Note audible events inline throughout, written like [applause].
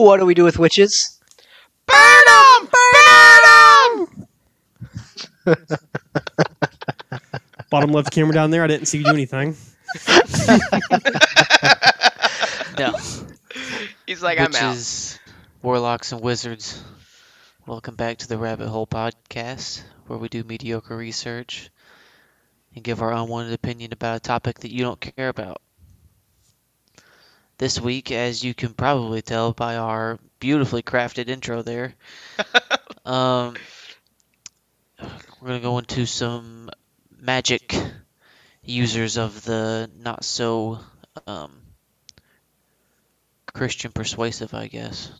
What do we do with witches? Burn them! Burn them! [laughs] Bottom left camera down there. I didn't see you do anything. [laughs] No. He's like, I'm out. Witches, warlocks, and wizards. Welcome back to the Rabbit Hole Podcast, where we do mediocre research and give our unwanted opinion about a topic that you don't care about. This week, as you can probably tell by our beautifully crafted intro there, [laughs] um, we're going to go into some magic users of the not so um, Christian persuasive, I guess.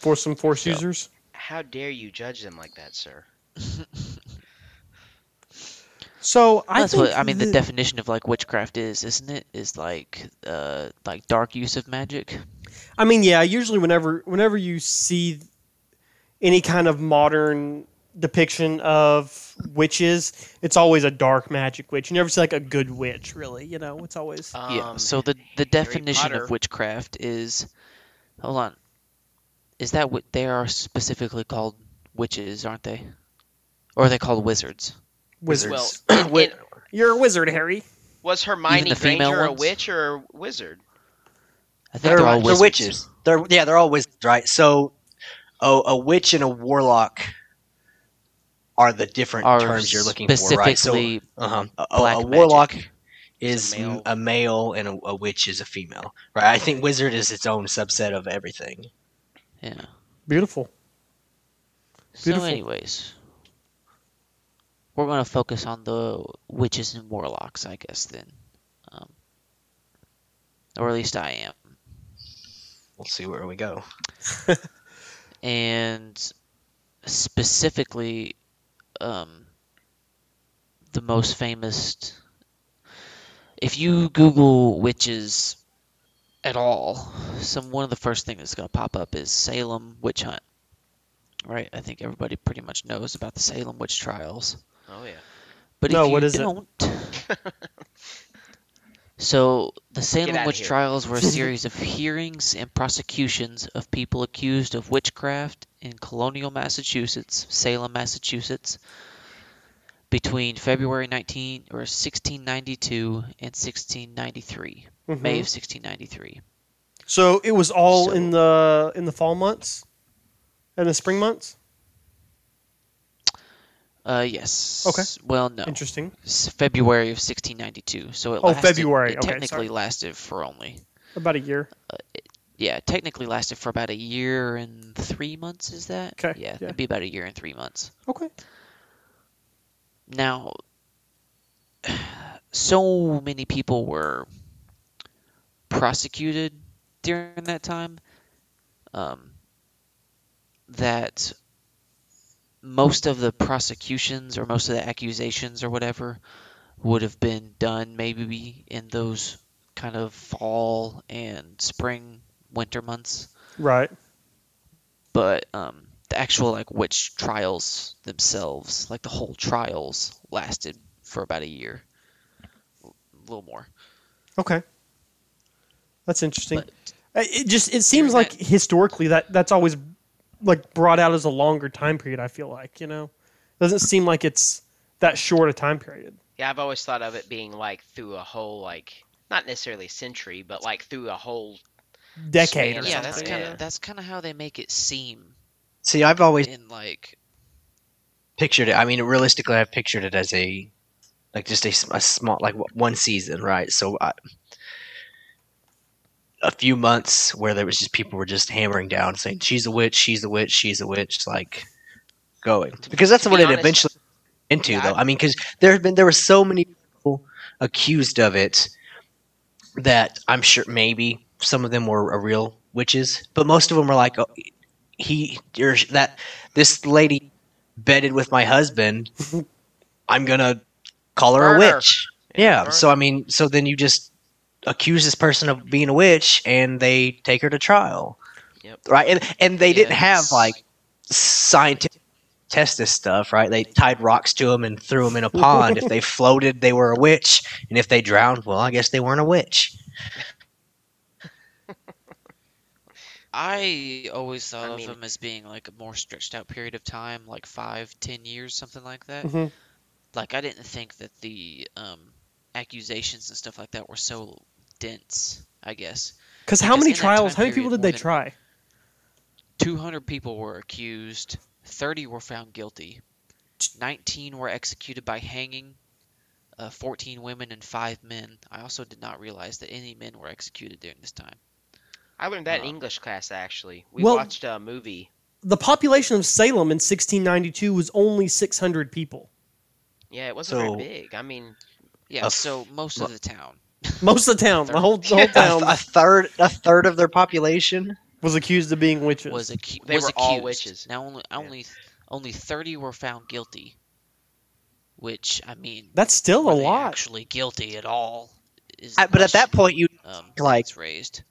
For some force So- users. How dare you judge them like that, sir? [laughs] So I That's think what I mean. The that- definition of like witchcraft is, isn't it? Is like uh like dark use of magic. I mean, yeah. Usually, whenever whenever you see any kind of modern depiction of witches, it's always a dark magic witch. You never see like a good witch, really. You know, it's always yeah. Um, So the the Harry definition Potter. of witchcraft is, hold on, is that what they are specifically called witches, aren't they? Or are they called wizards? Wizards. Well, in- Wit- in- You're a wizard, Harry. was Hermione the female Granger a ones? witch or a wizard? I think They're, they're, all they're wizards. witches. They're yeah, they're all wizards, right? So, a, a witch and a warlock are the different Are terms you're looking for, right? So, uh-huh. a, a- black warlock magic. is a male. a male, and a, a witch is a female, right? I think wizard is its own subset of everything. Yeah. Beautiful. So, Beautiful. anyways, we're gonna focus on the witches and warlocks, I guess. Then, um, or at least I am. We'll see where we go. [laughs] and specifically um, the most famous if you google witches at all some one of the first things that's going to pop up is salem witch hunt right i think everybody pretty much knows about the salem witch trials Oh yeah. but No, if you what is it? don't [laughs] So, the Salem outta witch here. trials were a [laughs] series of hearings and prosecutions of people accused of witchcraft in colonial Massachusetts, Salem, Massachusetts, between February 19 or 1692 and 1693, May Mhm. of 1693. So it was all So- in the in the fall months, and the spring months. Uh, yes. Okay. Well, no. Interesting. S- February of 1692. So it Oh, lasted, February. It Okay, technically sorry. lasted for only About a year. yeah, it technically lasted for about a year and three months. Is that? Okay, Yeah, yeah. it'd be about a year and three months. Okay. Now, [sighs] so many people were prosecuted during that time um, that most of the prosecutions or most of the accusations or whatever would have been done maybe in those kind of fall and spring winter months Right. but um, the actual like witch trials themselves, like the whole trials, lasted for about a year, a little more. Okay. That's interesting. But It just it seems like that- historically that that's always like brought out as a longer time period. I feel like you know, it doesn't seem like it's that short a time period. Yeah, I've always thought of it being like through a whole like not necessarily century, but like through a whole Decade or yeah, of that's something. kind yeah. of that's kind of how they make it seem See, I've always in like pictured it. I mean, realistically, I've pictured it as a like just a small like one season, right? So I, a few months where there was just people were just hammering down saying she's a witch, she's a witch, she's a witch, like going because that's what be it honest- eventually into Yeah, though. I- mean, because there have been there were so many people accused of it that I'm sure maybe some of them were uh, real witches, but most of them were like, oh, he or that this lady bedded with my husband. [laughs] I'm gonna call her Burn a witch. Yeah. burn So I mean, so then you just accuse this person of being a witch, and they take her to trial. Yep. Right. And and they didn't have like scientific test this stuff, right? They tied rocks to them and threw them in a pond. if they [laughs] floated, they were a witch, and if they drowned, well, I guess they weren't a witch. [laughs] I always thought I of mean- them as being like a more stretched out period of time, like five, ten years, something like that. Mhm. Like I didn't think that the um, accusations and stuff like that were so dense. I guess Because how many in that trials? time How many people period, did they more than- try? 200 people were accused, 30 were found guilty, 19 were executed by hanging, uh, 14 women and 5 men. I also did not realize that any men were executed during this time. I learned that in Uh, English class actually. We Well- watched a movie. The population of Salem in 1692 was only 600 people. Yeah, it wasn't So- very big. I mean, Yeah, A f- so most of the town. Most of the town, the whole, the whole [laughs] A, town, a third, a third of their population. was accused of being witches. was, acu- They was were accused. all witches. Now only only only 30 were found guilty, which I mean, That's still a lot. actually guilty at all? Is I, but at that point, you um, like- that's raised.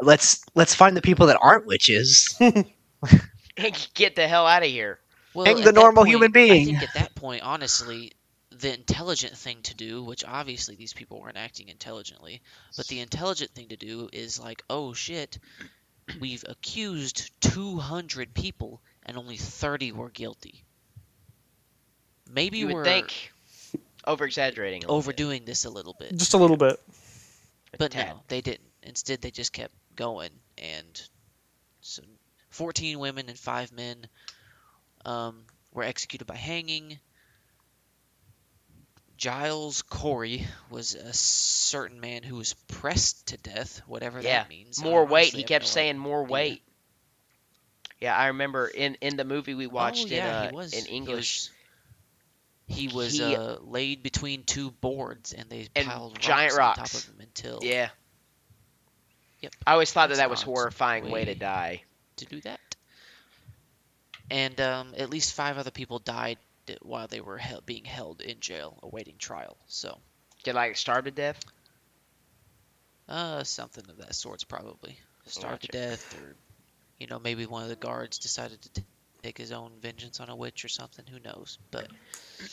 let's let's find the people that aren't witches. [laughs] [laughs] get the hell out of here. Well, Hang the normal point- human I being. think at that point, honestly, the intelligent thing to do, which obviously these people weren't acting intelligently, but the intelligent thing to do is like, oh shit, we've accused 200 people and only 30 were guilty. Maybe You we're would think over exaggerating. overdoing this a little bit, Just a little bit. but no, they didn't. Instead, they just kept going, and so 14 women and five men um, were executed by hanging. Giles Corey was a certain man who was pressed to death, whatever Yeah, that means. More weight. He kept no saying more weight. Yeah, I remember in in the movie we Oh, watched yeah, in uh, he was. in He English. was, he was He- uh, laid between two boards, and they And piled giant rocks, rocks. on top of him until Yeah. Yep. I always thought that That's that was not horrifying way to die. to do that. And um, at least five other people died while they were held, being held in jail awaiting trial. So, Get like starved to death. uh, something of that sort's probably starved to death, or you know, maybe one of the guards decided to t- take his own vengeance on a witch or something. Who knows? But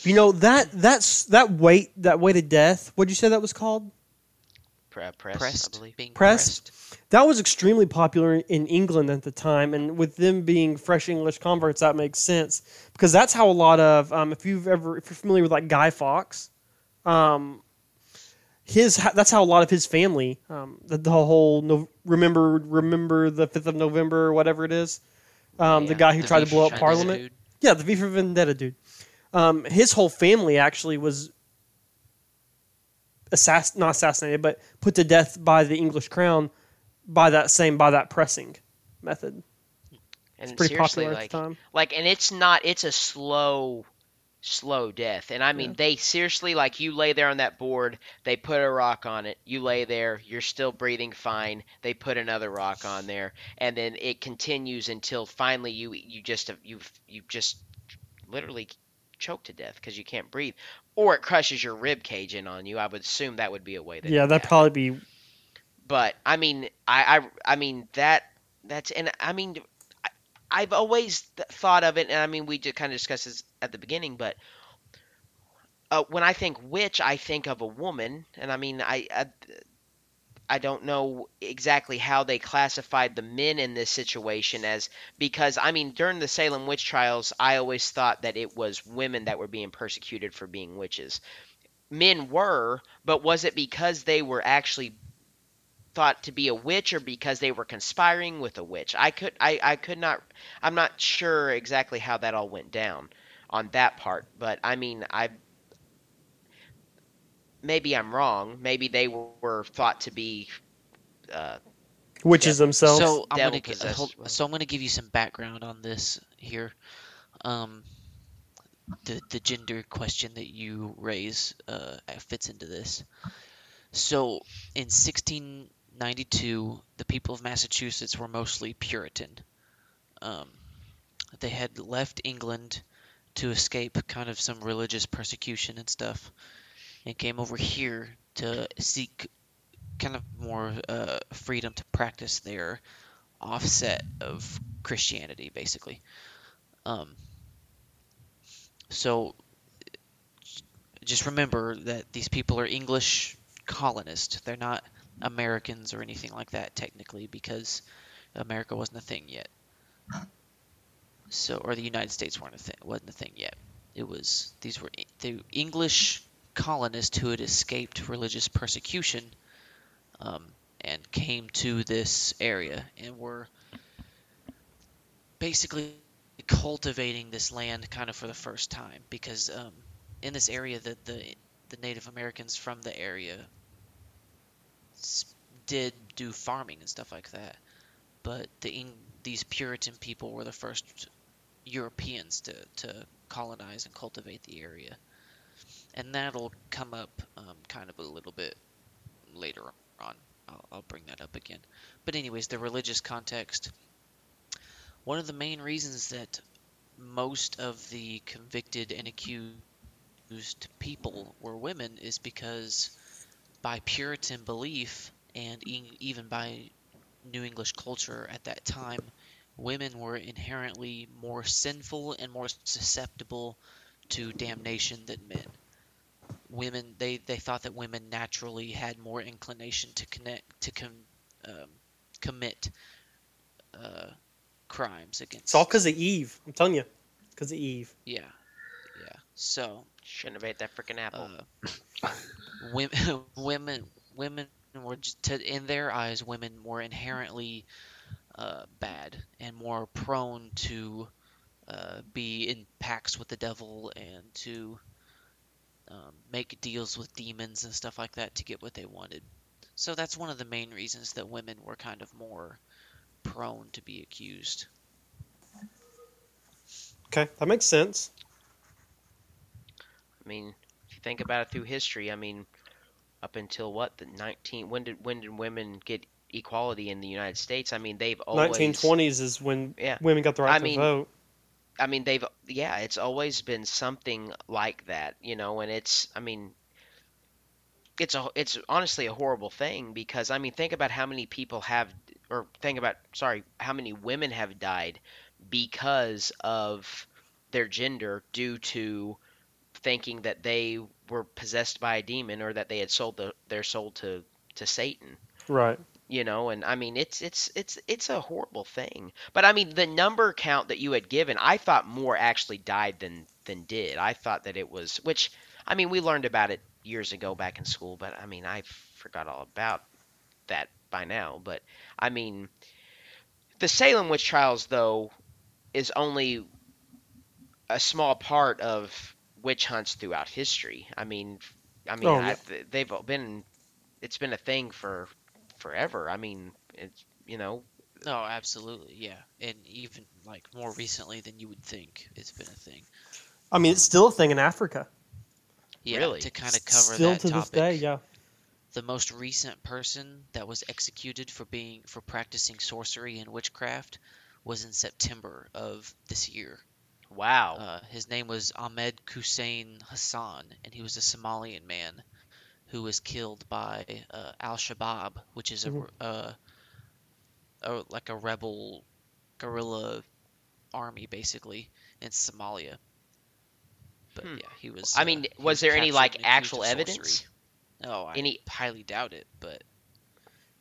You know that that's that weight that weight of death. What'd you say that was called? Pre- press, pressed, being Pressed? pressed. That was extremely popular in England at the time, and with them being fresh English converts, that makes sense because that's how a lot of um, if you've ever if you're familiar with like Guy Fawkes, um, his that's how a lot of his family um, the, the whole no, remember remember the fifth of November or whatever it is, um, the guy who The tried to blow up Parliament. dude. Yeah, the V for Vendetta dude. Um, his whole family actually was assass- not assassinated, but put to death by the English crown by that same by that pressing method. And It's pretty seriously, popular at like, the time. like, and it's not. It's a slow, slow death. And I mean, Yeah. they seriously like you lay there on that board. They put a rock on it. You lay there. You're still breathing fine. They put another rock on there, and then it continues until finally you you just you've you just literally choke to death because you can't breathe, or it crushes your rib cage in on you. I would assume that would be a way that. Yeah, that'd probably be. but I mean, I, I, I mean that that's and I mean, I, I've always th- thought of it, and I mean, we just kind of discussed this at the beginning, but uh, when I think witch, I think of a woman, and I mean, I, I, I don't know exactly how they classified the men in this situation as because I mean, during the Salem witch trials, I always thought that it was women that were being persecuted for being witches. Men were, but was it because they were actually thought to be a witch or because they were conspiring with a witch. I could I, I could not I'm not sure exactly how that all went down on that part, but I mean I maybe I'm wrong. Maybe they were thought to be uh, Witches Yeah. themselves. So I'm gonna gi- uh, hold- so I'm gonna give you some background on this here. Um, the the gender question that you raise uh, fits into this. So in 1692, the people of Massachusetts were mostly Puritan. Um, they had left England to escape kind of some religious persecution and stuff, and came over here to seek kind of more uh, freedom to practice their offset of Christianity, basically. Um, so just remember that these people are English colonists. They're not Americans or anything like that technically because America wasn't a thing yet. So, or the United States weren't a thing, wasn't a thing yet. It was these were the English colonists who had escaped religious persecution um, and came to this area and were basically cultivating this land kind of for the first time because um, in this area the, the the Native Americans from the area did do farming and stuff like that, but the these Puritan people were the first Europeans to, to colonize and cultivate the area, and that'll come up um, kind of a little bit later on. I'll, I'll bring that up again. But anyways, the religious context. One of the main reasons that most of the convicted and accused people were women is because by Puritan belief and even by New English culture at that time, women were inherently more sinful and more susceptible to damnation than men. Women, they, they thought that women naturally had more inclination to connect to com, um, commit uh, crimes against. It's all because of Eve. I'm telling you, because of Eve. Yeah, yeah. So Shouldn't have ate that freaking apple. uh, women, [laughs] women, women were just to, in their eyes, women were inherently uh, bad and more prone to uh, be in pacts with the devil and to um, make deals with demons and stuff like that to get what they wanted. So that's one of the main reasons that women were kind of more prone to be accused. Okay, that makes sense. I mean, if you think about it through history, I mean, up until what the 19 when did when did women get equality in the United States? I mean, they've always 1920s is when Yeah. women got the right I to mean, vote. I mean, they've yeah, it's always been something like that, you know, and it's I mean it's a it's honestly a horrible thing because I mean, think about how many people have or think about sorry, how many women have died because of their gender due to thinking that they were possessed by a demon or that they had sold the, their soul to to Satan Right. You know and i mean it's it's it's it's a horrible thing. But i mean the number count that you had given i thought more actually died than than did. I thought that it was which i mean we learned about it years ago back in school but i mean i forgot all about that by now. But i mean the salem witch trials though is only a small part of witch hunts throughout history. I mean i mean Oh, I, they've been it's been a thing for forever. I mean, it's you know, Oh, absolutely, yeah. And even like more recently than you would think, it's been a thing. I mean, it's still a thing in Africa. Yeah, Really? to kind of cover still that to topic. this day, yeah. The most recent person that was executed for being for practicing sorcery and witchcraft was in September of this year. wow. Uh, his name was Ahmed Hussein Hassan, and he was a Somalian man who was killed by uh, Al Shabaab, which is a, Mhm. uh, a like a rebel guerrilla army basically in Somalia. But Hmm. yeah, he was. I uh, mean, he was there any like actual of sorcery. evidence? No, I Any- highly doubt it. But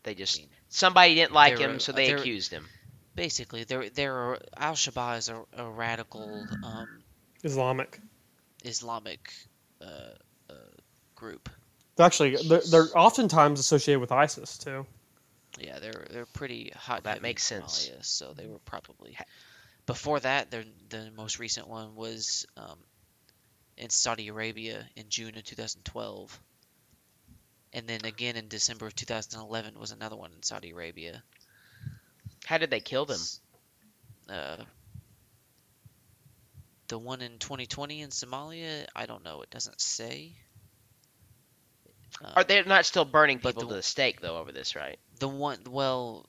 They I just mean, somebody didn't like him, were- so they accused him. basically, there there are Al Shabaab is a, a radical um, Islamic. Islamic uh, uh, group. They're actually, they're, they're oftentimes associated with ISIS too. Yeah, they're they're pretty hot. That makes sense. Somalia, so they were probably. Before that, their the most recent one was um, in Saudi Arabia in June of 2012, and then again in December of 2011 was another one in Saudi Arabia. How did they kill them? Uh, the one in 2020 in Somalia, I don't know. It doesn't say. Uh, Are they not still burning but people the- to the stake though over this, right? The one, well,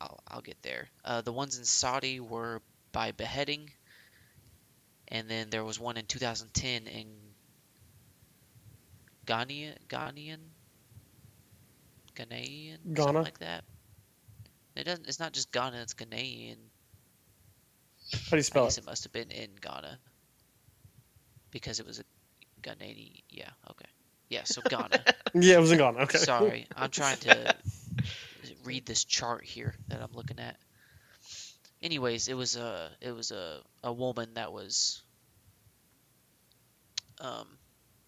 I'll, I'll get there. Uh, the ones in Saudi were by beheading, and then there was one in 2010 in Ghanaian, Ghanaian, Ghanaian, Ghana? something like that. It doesn't. It's not just Ghana. It's Ghanaian. How do you I spell guess it? it must have been in Ghana because it was a Ghanaian. Yeah. Okay. Yeah, so Ghana. [laughs] Yeah, it was in Ghana. Okay. Sorry, I'm trying to [laughs] read this chart here that I'm looking at. Anyways, it was a it was a, a woman that was um,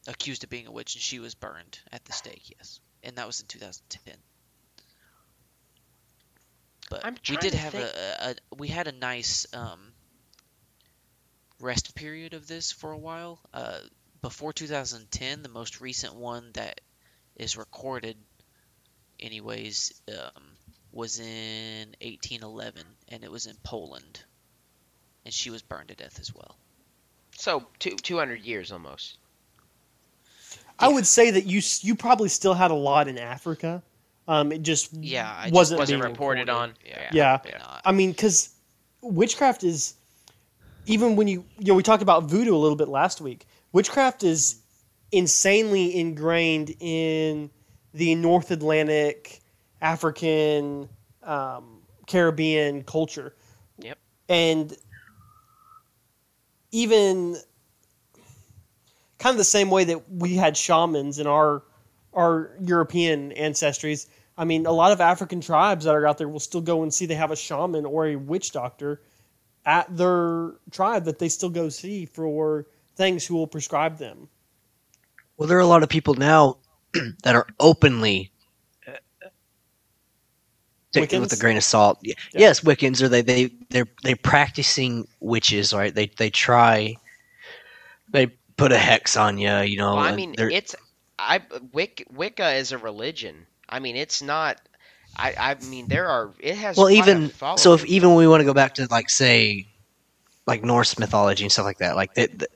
accused of being a witch, and she was burned at the stake. Yes, and that was in 2010. But I'm we did have think- a, a, a we had a nice um, rest period of this for a while. Uh, before 2010, the most recent one that is recorded, anyways, um, was in 1811, and it was in Poland, and she was burned to death as well. So two two hundred years almost. I would say that you you probably still had a lot in Africa. Um, it just Yeah, I wasn't Wasn't being reported on. Yeah. Yeah. Probably not. I mean, because witchcraft is even when you you know we talked about voodoo a little bit last week. Witchcraft is insanely ingrained in the North Atlantic, African, um, Caribbean culture. Yep. And even kind of the same way that we had shamans in our our European ancestries. I mean, a lot of African tribes that are out there will still go and see they have a shaman or a witch doctor at their tribe that they still go see for things who will prescribe them. Well, there are a lot of people now [clears throat] that are openly uh, take it with a grain of salt. Y- Yeah. Yes, Wiccans are they they they're they're practicing witches, right? They they try they put a hex on you, you know. Well, I mean, it's I Wic, Wicca is a religion. I mean, it's not. I I mean, there are. It has. well, quite even following. so, if even when we want to go back to like say, like Norse mythology and stuff like that, like that, that-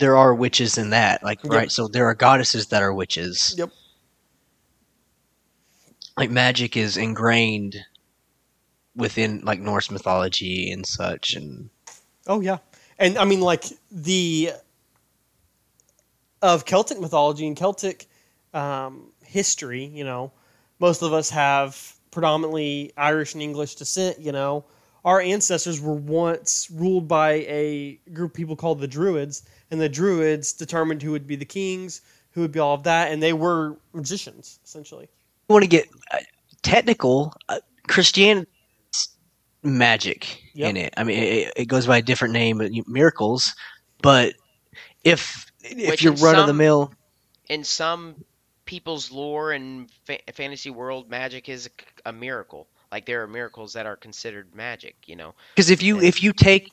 there are witches in that, like Yep. right. So there are goddesses that are witches. Yep. Like magic is ingrained within like Norse mythology and such, and Oh yeah, and I mean like the of Celtic mythology and Celtic um, history. You know, most of us have predominantly Irish and English descent. You know, our ancestors were once ruled by a group of people called the Druids, and the Druids determined who would be the kings, who would be all of that, and they were magicians essentially. you want to get uh, technical, uh, Christianity magic Yep. in it. I mean, it, it goes by a different name, miracles. But if if Which you're in run of the mill, in some people's lore and fa- fantasy world, magic is a, a miracle. Like there are miracles that are considered magic. You know. because if you if you take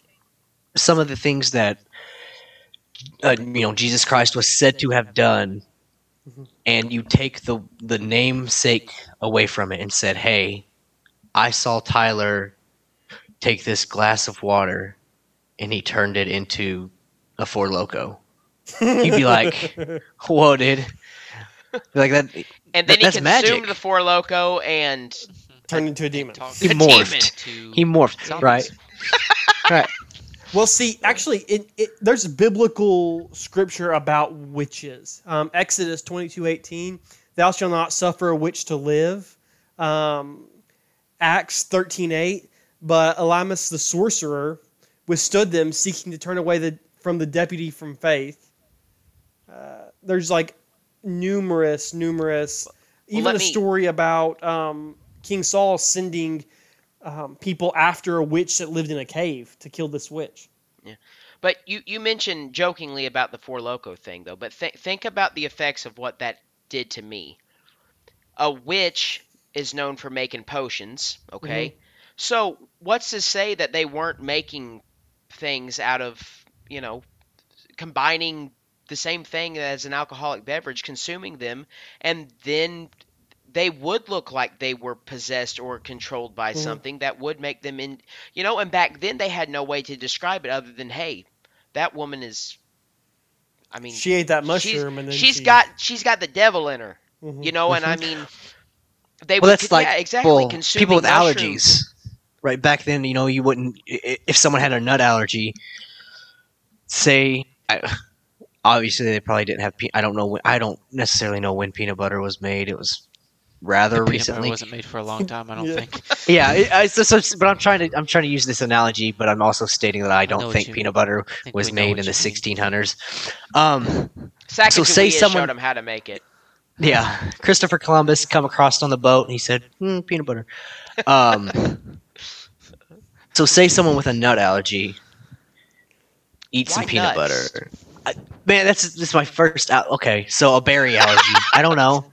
some of the things that uh, you know Jesus Christ was said to have done, Mhm. and you take the the namesake away from it and said, "Hey, I saw Tyler take this glass of water, and he turned it into a four loco." You'd be like, [laughs] "Whoa, dude!" Like that. And That- then he that's consumed magic. the four loco and Turned into a demon. He morphed. He morphed, right? [laughs] Right. Well, see, actually, it, it, there's biblical scripture about witches. Um, Exodus twenty two eighteen, thou shalt not suffer a witch to live. Um, Acts thirteen eight, but Elymas the sorcerer withstood them, seeking to turn away the, from the deputy from faith. Uh, there's like numerous, numerous, even let a me- story about um, King Saul sending um, people after a witch that lived in a cave to kill this witch. Yeah. But you, you mentioned jokingly about the Four Loco thing, though. But th- think about the effects of what that did to me. A witch is known for making potions, okay? So what's to say that they weren't making things out of, you know, combining the same thing as an alcoholic beverage, consuming them, and then they would look like they were possessed or controlled by Mhm. something that would make them in you know and back then they had no way to describe it other than hey that woman is i mean she ate that she's, mushroom and then she's she, got she's got the devil in her Mhm. you know and i mean they Well, would that's like yeah, exactly well, consuming people with mushrooms. allergies. Right back then, you know, you wouldn't i- i- if someone had a nut allergy. Say, I, obviously, they probably didn't have. Pe- I don't know. When, I don't necessarily know when peanut butter was made. It was rather Peanut recently. wasn't made for a long time, I don't [laughs] Yeah. think. Yeah, it, [laughs] I, so, so, but I'm trying to I'm trying to use this analogy, but I'm also stating that I don't what think you peanut butter think was made in the you mean. 1600s. Um, Sacagawea say someone- showed him how to make it. yeah, Christopher Columbus come across on the boat and he said hmm, peanut butter. Um, so say someone with a nut allergy eat some peanut nuts? butter. I, man, that's this is my first. Al- okay, so a berry allergy. I don't know.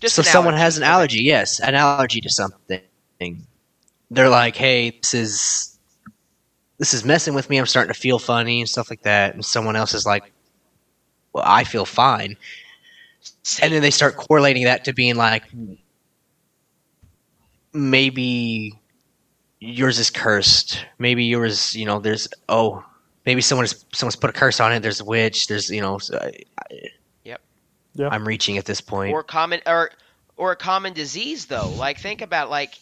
Just so someone allergy. has an allergy yes an allergy to something. They're like hey this is this is messing with me. I'm starting to feel funny and stuff like that. And someone else is like well i feel fine. And then they start correlating that to being like maybe yours is cursed. Maybe yours you know there's oh maybe someone's someone's put a curse on it. There's a witch. There's you know so I, I- Yep. Yeah. i'm reaching at this point or common or or a common disease though. Like think about like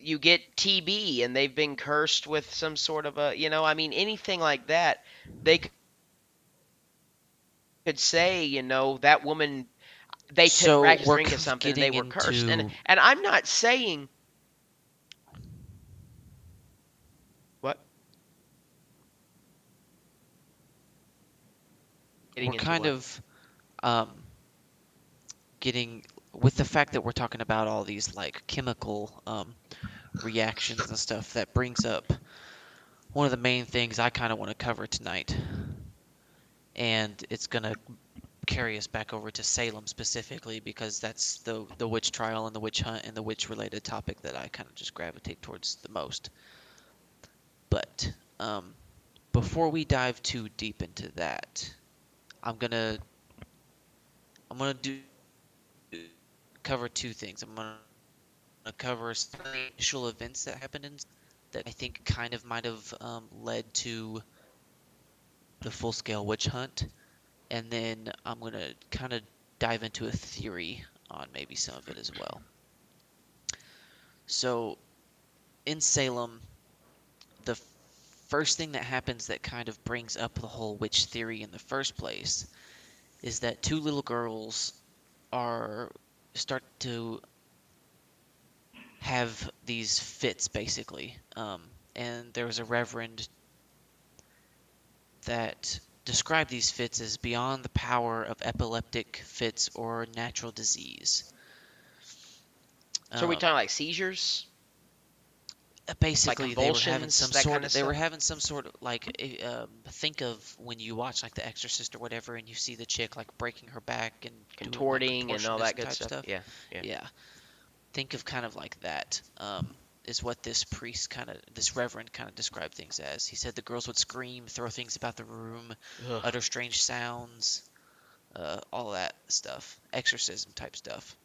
you get TB and they've been cursed with some sort of a you know I mean anything like that they could say you know that woman they took practice we're drink of something and they getting were cursed and into- and I'm not saying what Getting we're kind what? of um, getting with the fact that we're talking about all these like chemical um, reactions and stuff that brings up one of the main things I kind of want to cover tonight, and it's gonna carry us back over to Salem specifically because that's the the witch trial and the witch hunt and the witch related topic that I kind of just gravitate towards the most. But um, before we dive too deep into that, I'm gonna I'm gonna do cover two things. I'm gonna cover some initial events that happened in that I think kind of might have um, led to the full scale witch hunt, and then I'm gonna kind of dive into a theory on maybe some of it as well. So, in Salem, the first thing that happens that kind of brings up the whole witch theory in the first place is that two little girls are start to have these fits basically. Um, and there was a reverend that described these fits as beyond the power of epileptic fits or natural disease. So are we Um, talking like seizures uh, basically they were having some sort kinda of they were having some sort of like eh, um, think of when you watch like the exorcist or whatever and you see the chick like breaking her back and doing, like, contorting and all that good type stuff. Yeah. Yeah. yeah. think of kind of like that um, is what this priest kind of this reverend kind of described things as he said the girls would scream throw things about the room Ugh. utter strange sounds uh, all that stuff exorcism type stuff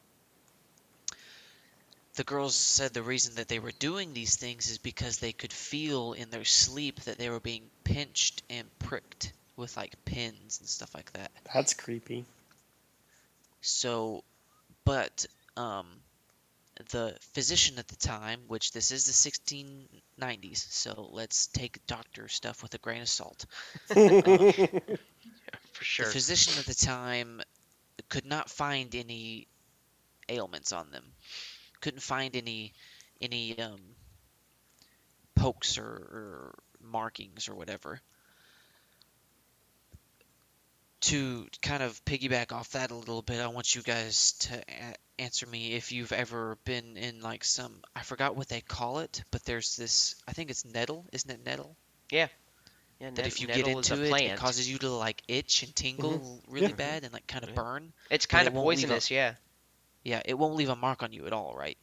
the girls said the reason that they were doing these things is because they could feel in their sleep that they were being pinched and pricked with like pins and stuff like that That's creepy. so, but um, the physician at the time, which this is the 1690s, so let's take doctor stuff with a grain of salt. [laughs] For sure. The physician at the time could not find any ailments on them. Couldn't find any any um, pokes or, or markings or whatever. To kind of piggyback off that a little bit, I want you guys to a- answer me if you've ever been in like some I forgot what they call it, but there's this I think it's nettle, isn't it nettle? yeah, Yeah, That net- if you get nettle is a into it, it causes you to like itch and tingle really Yeah. bad and like kind of Yeah. burn. it's kind of won't a- poisonous. Yeah. Yeah, it won't leave a mark on you at all, right?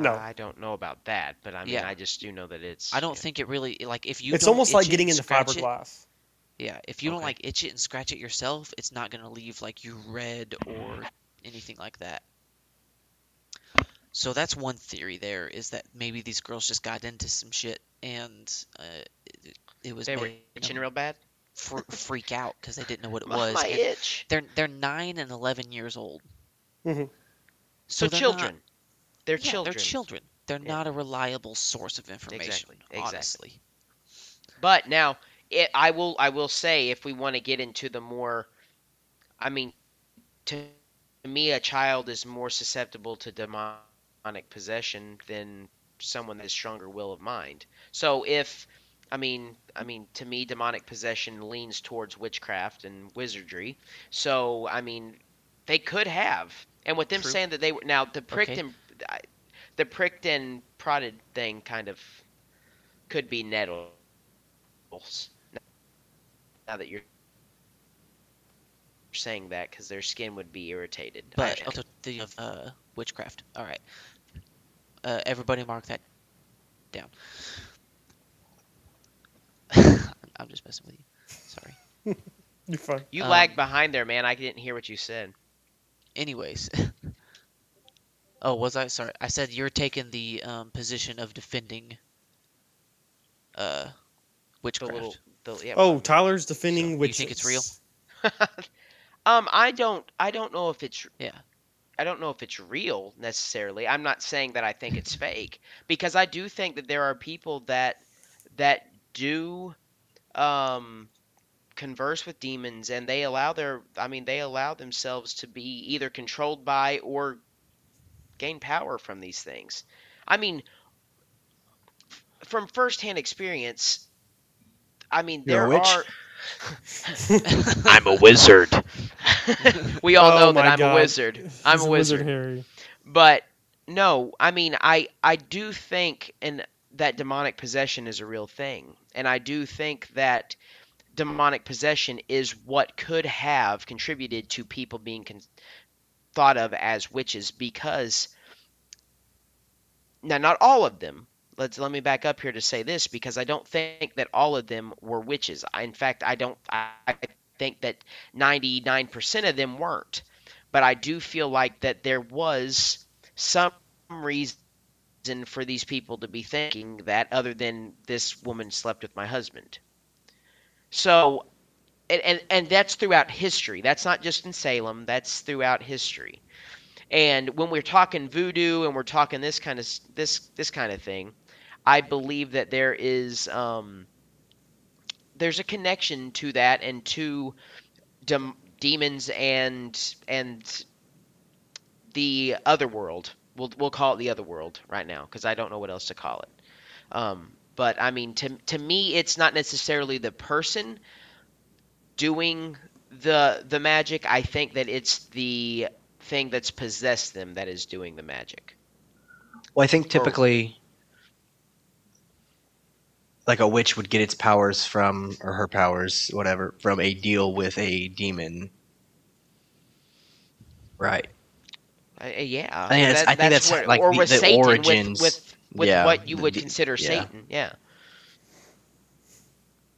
No. I don't know about that, but I mean, Yeah. I just do know that it's. I don't yeah. think it really like if you. it's don't almost like itch it getting and into scratch it- fiberglass. Yeah, if you don't Okay. like itch it and scratch it yourself, it's not gonna leave like you red or anything like that. So that's one theory. There is that maybe these girls just got into some shit and uh, it, it was they were making itching them real bad. fr- freak out because they didn't know what it [laughs] was. my and itch. they're they're nine and eleven years old. Mhm. So, they're children. Not, They're yeah, children. They're children. They're Yeah. not a reliable source of information. Exactly, exactly. Honestly. But now, it, I will I will say if we want to get into the more, I mean, to me, a child is more susceptible to demonic possession than someone that has stronger will of mind. So if I mean, I mean, to me, demonic possession leans towards witchcraft and wizardry. So, I mean, they could have, and with them True. saying that they were now the pricked Okay. and the pricked and prodded thing kind of could be nettles. Now that you're saying that, because their skin would be irritated. But I- also the of uh, witchcraft. All right. Uh, everybody mark that down. [laughs] I'm just messing with you. Sorry. [laughs] You're fine. you um, lagged behind there, man. I didn't hear what you said. Anyways. [laughs] oh, was I sorry? I said you're taking the um, position of defending uh, The witchcraft. little, the, yeah, Oh, Tyler's defending So, you think it's real? [laughs] um, I don't, I don't know if it's Yeah. I don't know if it's real necessarily. I'm not saying that I think it's fake because I do think that there are people that that do um, converse with demons and they allow their I mean they allow themselves to be either controlled by or gain power from these things. I mean f- from firsthand experience I mean You're a there witch? are [laughs] I'm a [laughs] wizard. we all Oh know that I'm God. a wizard. I'm He's a wizard. Harry. But no, I mean, I I do think and that demonic possession is a real thing, and I do think that demonic possession is what could have contributed to people being con- thought of as witches because now not all of them. Let's let me back up here to say this because I don't think that all of them were witches. I, in fact, I don't. I, I think that 99% of them weren't but I do feel like that there was some reason for these people to be thinking that other than this woman slept with my husband. So and, and and that's throughout history. That's not just in Salem, that's throughout history. And when we're talking voodoo and we're talking this kind of this this kind of thing, I believe that there is um there's a connection to that and to dem- demons and and the other world. We'll we'll call it the other world right now because I don't know what else to call it. Um, but I mean, to to me, it's not necessarily the person doing the the magic. I think that it's the thing that's possessed them that is doing the magic. Well, I think typically, like a witch would get its powers from, or her powers, whatever, from a deal with a demon. Right. Uh, yeah, I think that's- I think that's, what- like, or the- with the Satan, origins. with with, with Yeah, what you would de- consider yeah. Satan. Yeah.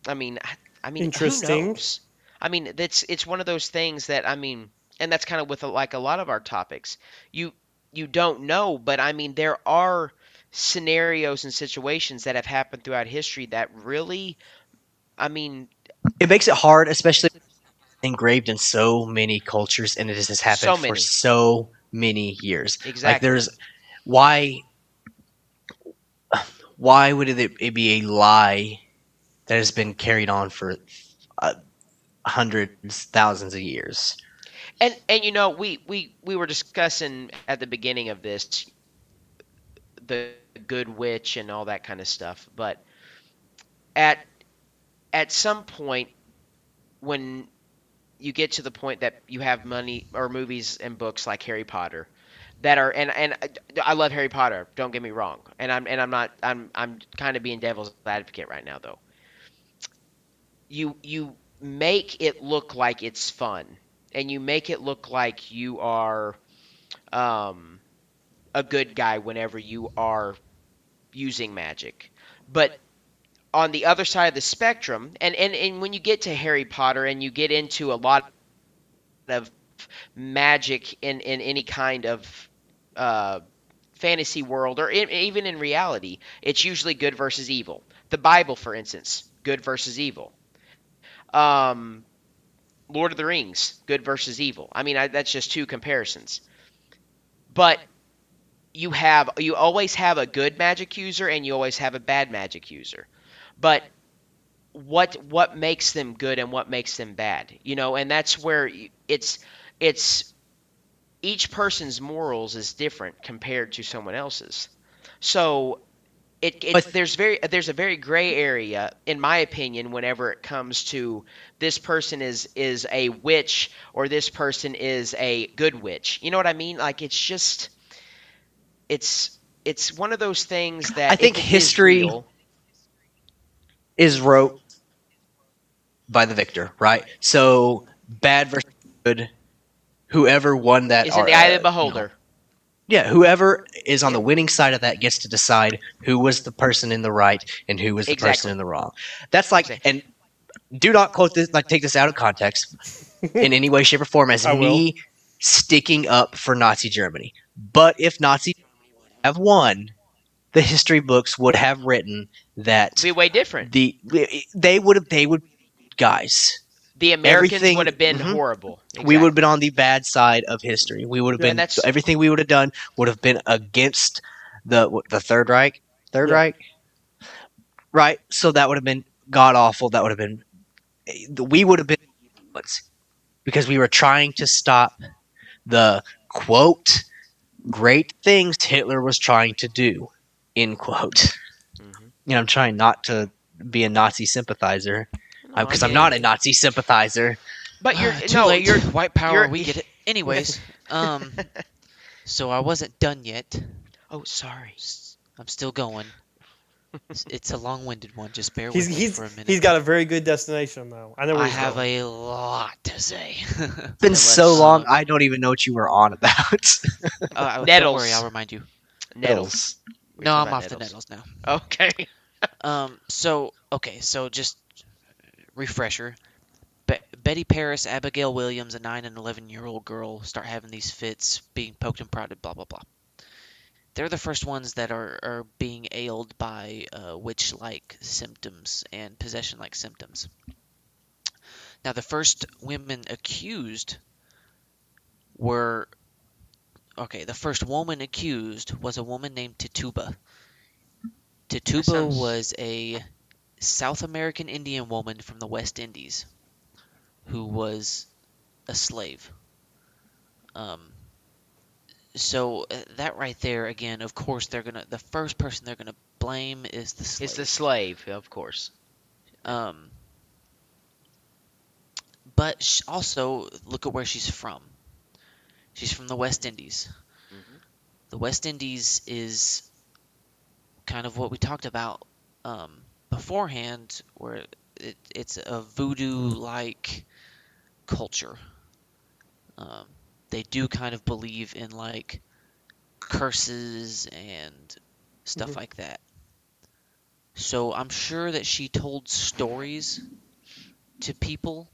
I mean, I- I mean, Interesting. Who knows? I mean, that's it's one of those things that I mean, and that's kind of with like a lot of our topics. You you don't know, but I mean, there are scenarios and situations that have happened throughout history that really, I mean, It makes it hard, especially engraved in so many cultures, and it has happened So for so many years. exactly. Like, there's why why would it, it be a lie that has been carried on for uh, hundreds, thousands of years? And and you know, we we we were discussing at the beginning of this the good witch and all that kind of stuff, but at at some point when you get to the point that you have money or movies and books like Harry Potter that are and and I love Harry Potter, don't get me wrong. And I'm and I'm not I'm I'm kind of being devil's advocate right now though. You you make it look like it's fun and you make it look like you are um, a good guy whenever you are using magic. But on the other side of the spectrum, and, and, and when you get to Harry Potter and you get into a lot of magic in, in any kind of uh, fantasy world or in, even in reality, it's usually good versus evil. The Bible, for instance, good versus evil. Um, Lord of the Rings, good versus evil. I mean, I, that's just two comparisons. But you have you always have a good magic user and you always have a bad magic user. But what what makes them good and what makes them bad? You know, and that's where it's it's each person's morals is different compared to someone else's. So it, it there's very there's a very gray area in my opinion whenever it comes to this person is is a witch or this person is a good witch. You know what I mean? Like it's just it's it's one of those things that I think it is history- real- is wrote by the victor, right? So bad versus good. Whoever won that is in the eye of uh, the beholder. Yeah, whoever is on the winning side of that gets to decide who was the person in the right and who was the person in the wrong. That's like, Exactly. and do not quote this, like take this out of context [laughs] in any way, shape, or form as I will. me sticking up for Nazi Germany. But if Nazi have won, the history books would have written that be way different. the they would have they would guys. The Americans everything- would have been mhm. horrible. We would have been on the bad side of history. We would have been that's- everything we would have done would have been against the the Third Reich. Third Yeah. Reich, right? So that would have been god awful. That would have been we would have been because we were trying to stop the quote great things Hitler was trying to do end quote. Mhm. You know, I'm trying not to be a Nazi sympathizer because I I'm not a Nazi sympathizer. But you're Ah, too no, late. you're white power. you're- we get it. [laughs] Anyways, um, [laughs] so I wasn't done yet. Oh, sorry. I'm still going. It's- [laughs] It's a long-winded one. Just bear He's with me for a minute. he's got a very good destination though. I know where I he's have going. a lot to say. It's been so long, uh, I don't even know what you were on about. Uh, don't worry, I'll remind you. Nettles. We're No, I'm about off the nettles now. Okay. Um, so okay, so just refresher. Be- Betty Parris, Abigail Williams, a nine and eleven year old girl, start having these fits, being poked and prodded, blah blah blah. They're the first ones that are, are being ailed by uh, witch like symptoms and possession like symptoms. Now, the first women accused were okay. The first woman accused was a woman named Tituba. Tituba was a South American Indian woman from the West Indies who was a slave. Um, so uh, that right there, again, of course, they're gonna. The first person they're gonna blame is the slave. It's the slave, of course. Um, but sh- also look at where she's from. She's from the West Indies. Mhm. The West Indies is kind of what we talked about um, beforehand, where it, it's a voodoo-like culture. Um, they do kind of believe in like curses and stuff Mhm. like that. So I'm sure that she told stories to people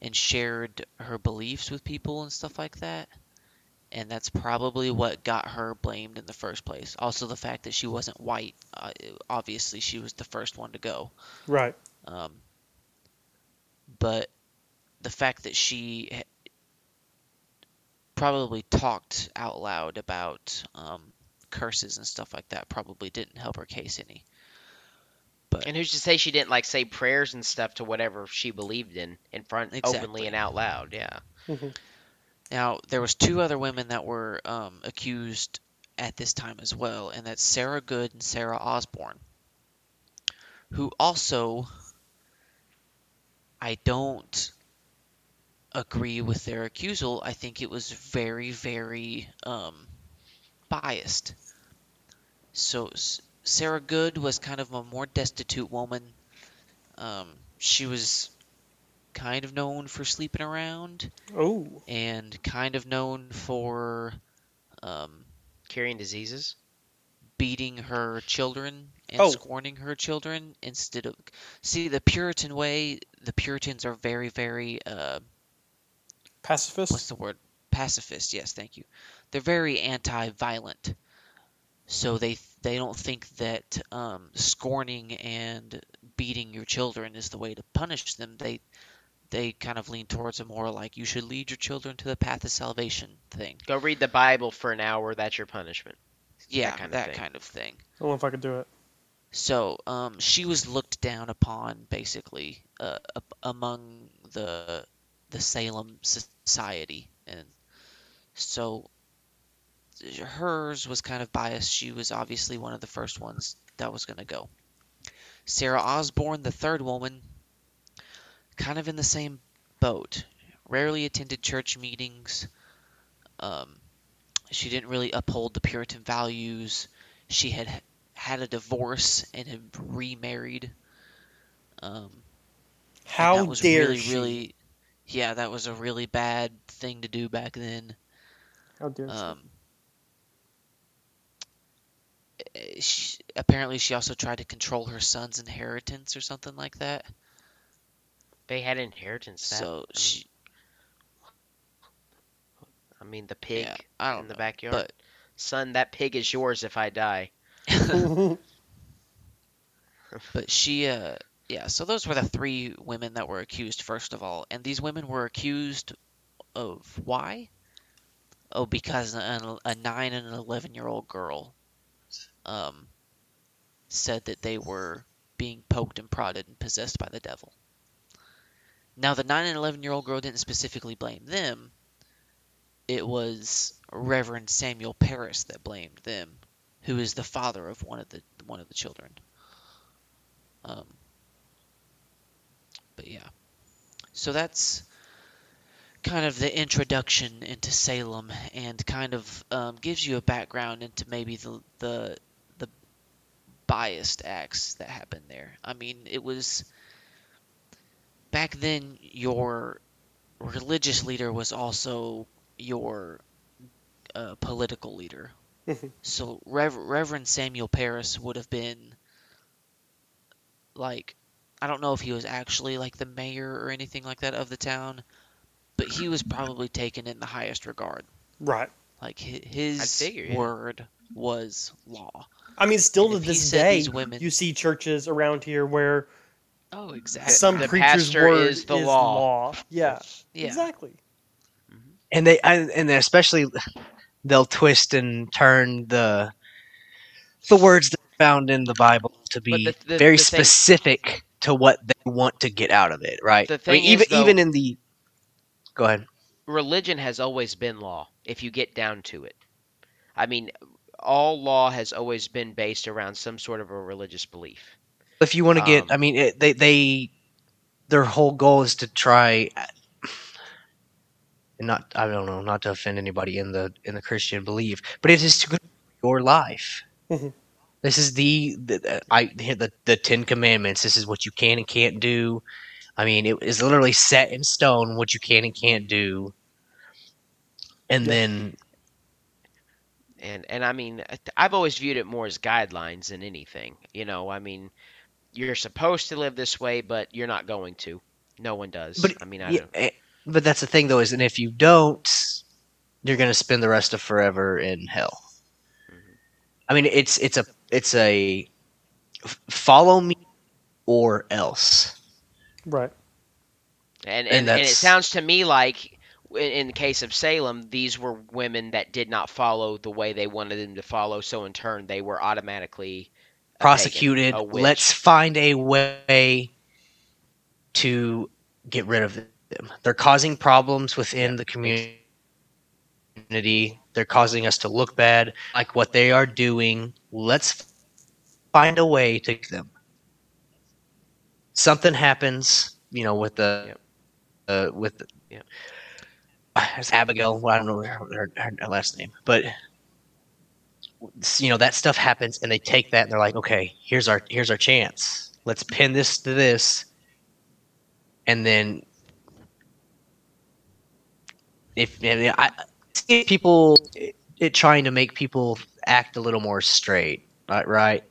and shared her beliefs with people and stuff like that. And that's probably what got her blamed in the first place. Also, the fact that she wasn't white. Uh, obviously, she was the first one to go. right. Um, but the fact that she probably talked out loud about um, curses and stuff like that probably didn't help her case any. But And who's to say she didn't like say prayers and stuff to whatever she believed in in front Exactly. openly and out loud? Yeah. Now there was two other women that were um, accused at this time as well, and that's Sarah Good and Sarah Osborne, who also I don't agree with their accusal. I think it was very, very um, biased. So Sarah Good was kind of a more destitute woman. Um, she was kind of known for sleeping around Oh, and kind of known for um, Carrying diseases. beating her children and Oh. scorning her children instead of see the Puritan way. The Puritans are very, very uh, pacifist. what's the word? Pacifist. Yes, thank you. They're very anti-violent, so they they don't think that um, scorning and beating your children is the way to punish them. They they kind of lean towards a more like you should lead your children to the path of salvation thing. Go read the Bible for an hour. That's your punishment. Yeah, kind of that thing. kind of thing. I don't know if I could do it. So um, she was looked down upon, basically, uh, among the the Salem society, and so hers was kind of biased. She was obviously one of the first ones that was going to go. Sarah Osborne, the third woman, kind of in the same boat. Rarely attended church meetings. Um, she didn't really uphold the Puritan values. She had had a divorce and had remarried. Um, How that was dare really, she? really, yeah, that was a really bad thing to do back then. How dare? Um, eh, she, apparently, she also tried to control her son's inheritance or something like that. They had inheritance. That, So I mean, she, I mean, the pig yeah, I don't in the know, backyard. Son, that pig is yours if I die. but [laughs] but she, uh, yeah. So those were the three women that were accused first of all, and these women were accused of why? Oh, because a, a nine and an eleven year old girl, um, said that they were being poked and prodded and possessed by the devil. Now, the 9 and 11 year old girl didn't specifically blame them. It was Reverend Samuel Parris that blamed them, who is the father of one of the one of the children. Um, but yeah, so that's kind of the introduction into Salem, and kind of um, gives you a background into maybe the the the biased acts that happened there. I mean, it was back then your religious leader was also your uh, political leader. Mhm. so Rev- Reverend Samuel Parris would have been like I don't know if he was actually like the mayor or anything like that of the town, but he was probably taken in the highest regard. right. Like his figure, yeah. word was law. I mean, still And to this day, these women- you see churches around here where Oh, exactly. some the creature's pastor word is the law. Yeah, yeah. exactly. Mm-hmm. and they and and especially they'll twist and turn the the words that are found in the Bible to be the- the- very the thing- specific to what they want to get out of it, right? The I mean, thing is, even though- even in the go ahead. religion has always been law if you get down to it i mean all law has always been based around some sort of a religious belief If you want to get, Um, I mean, it, they they their whole goal is to try and not I don't know, not to offend anybody in the in the Christian belief, but it is to your life. Mhm. This is the, the I the the Ten Commandments. This is what you can and can't do. I mean, it is literally set in stone what you can and can't do. And Yeah. then and and i mean i've always viewed it more as guidelines than anything you know i mean you're supposed to live this way but you're not going to no one does But i mean i yeah, don't eh, but that's the thing though is, and if you don't, you're going to spend the rest of forever in hell. Mhm. I mean, it's it's a it's a follow me or else. Right. And, And and, and, it sounds to me like, in, in the case of Salem, these were women that did not follow the way they wanted them to follow. So in turn, they were automatically a pagan, Prosecuted. a. Let's find a way to get rid of them. They're causing problems within the community. They're causing us to look bad, like what they are doing. Let's find a way to get them. Something happens, you know, with the, Yep. uh, with the, [sighs] it's Abigail. Well, I don't know her, her, her last name, but you know that stuff happens, and they take that and they're like, okay, here's our here's our chance. Let's pin this to this, and then if I I see people it, it trying to make people act a little more straight, right? Right.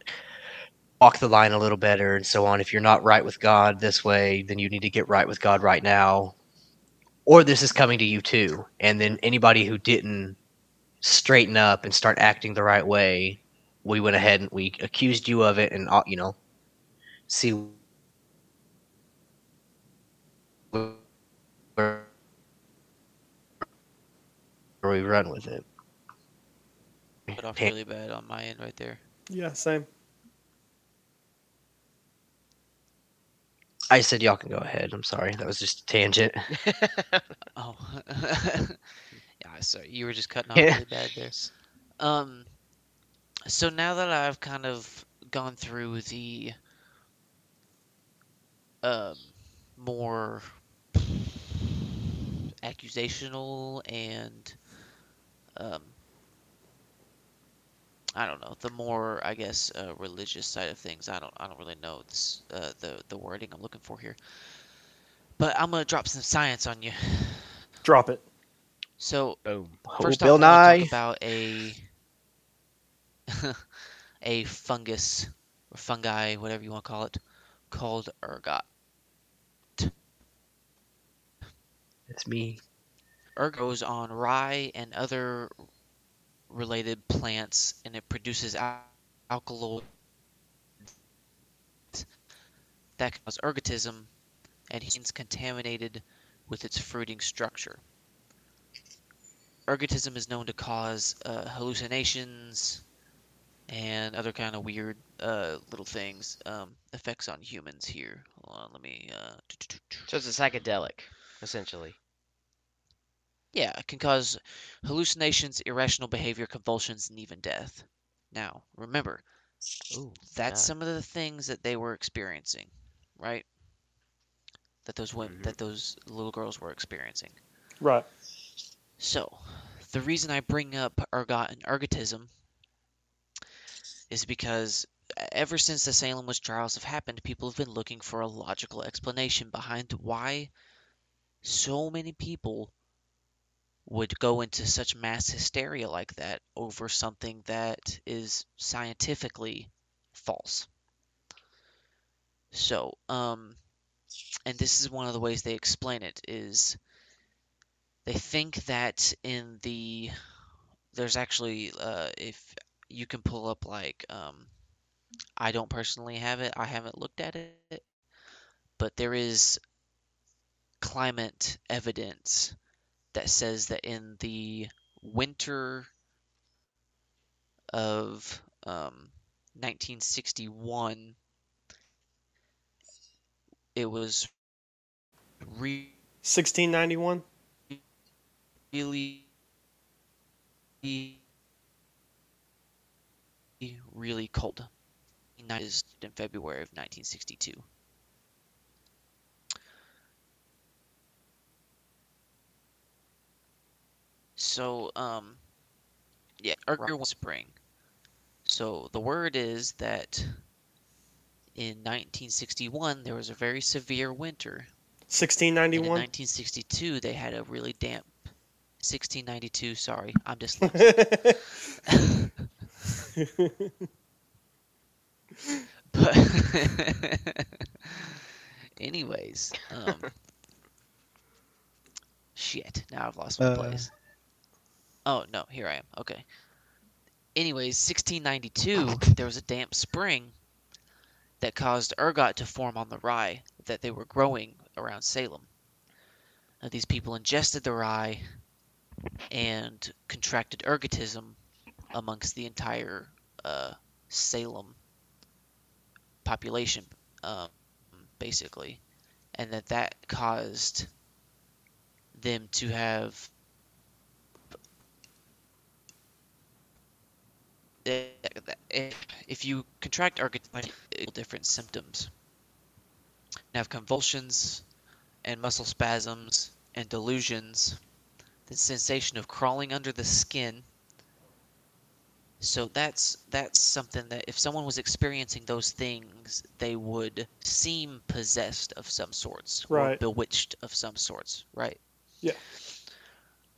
Walk the line a little better and so on. If you're not right with God this way, then you need to get right with God right now. Or this is coming to you too. And then anybody who didn't straighten up and start acting the right way, we went ahead and we accused you of it and uh, you know, see where where we run with it. Cut off really bad on my end right there. Yeah. Same. I said y'all can go ahead. I'm sorry. That was just a tangent. [laughs] [laughs] Oh, [laughs] sorry, you were just cutting off Yeah. really bad there. Um, so now that I've kind of gone through the um more accusational and um I don't know the more I guess uh, religious side of things. I don't I don't really know this, uh, the the wording I'm looking for here. But I'm gonna drop some science on you. Drop it. So Boom. First oh, Bill off, I wanna Nye. talk about a [laughs] a fungus or fungi, whatever you want to call it, called ergot. It's me. Ergot grows on rye and other related plants, and it produces al- alkaloids that cause ergotism, and hence contaminated with its fruiting structure. Ergotism is known to cause uh, hallucinations and other kind of weird uh, little things. Um, effects on humans here. Hold on, let me. Uh, So it's a psychedelic, essentially. Yeah, it can cause hallucinations, irrational behavior, convulsions, and even death. Now, remember, Ooh, that's God. some of the things that they were experiencing, right? That those women, Mhm. that those little girls were experiencing. Right. So, the reason I bring up ergot and ergotism is because ever since the Salem witch trials have happened, people have been looking for a logical explanation behind why so many people would go into such mass hysteria like that over something that is scientifically false. So, um, and this is one of the ways they explain it is they think that in the there's actually uh, if you can pull up like um, I don't personally have it. I haven't looked at it, but there is climate evidence that says that in the winter of um, 1961, it was re- 1691. Really, really cold. In February of 1962. So, um, yeah, Erger was spring. So the word is that in 1961 there was a very severe winter, and in 1691. 1962 they had a really damp. 1692, sorry, I'm dyslexic. [laughs] but [laughs] anyways, um, shit. Now I've lost my Uh. place. Oh no, here I am. Okay. Anyways, 1692, there was a damp spring that caused ergot to form on the rye that they were growing around Salem. Now, these people ingested the rye and contracted ergotism amongst the entire uh, Salem population, um, basically, and that that caused them to have if you contract ergotism, different symptoms. You have convulsions and muscle spasms and delusions, the sensation of crawling under the skin. So that's that's something that if someone was experiencing those things, they would seem possessed of some sorts or Right. bewitched of some sorts, right? Yeah.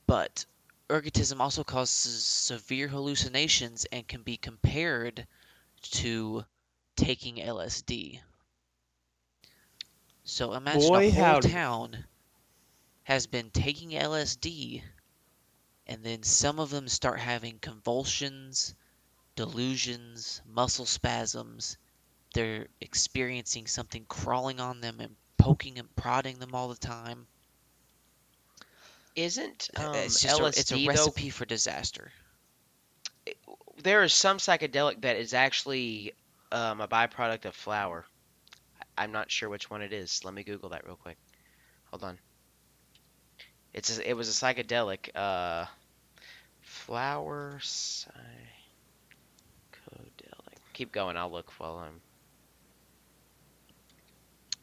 But ergotism also causes severe hallucinations and can be compared to taking LSD. So imagine Boy, a whole howdy. town has been taking LSD and then some of them start having convulsions, delusions, muscle spasms. They're experiencing something crawling on them and poking and prodding them all the time. Isn't um, it's LSD a, it's a though? recipe for disaster. There is some psychedelic that is actually um, a byproduct of flour. I'm not sure which one it is. Let me Google that real quick. Hold on. It's a, it was a psychedelic. Uh, flower psychedelic. Keep going. I'll look while I'm.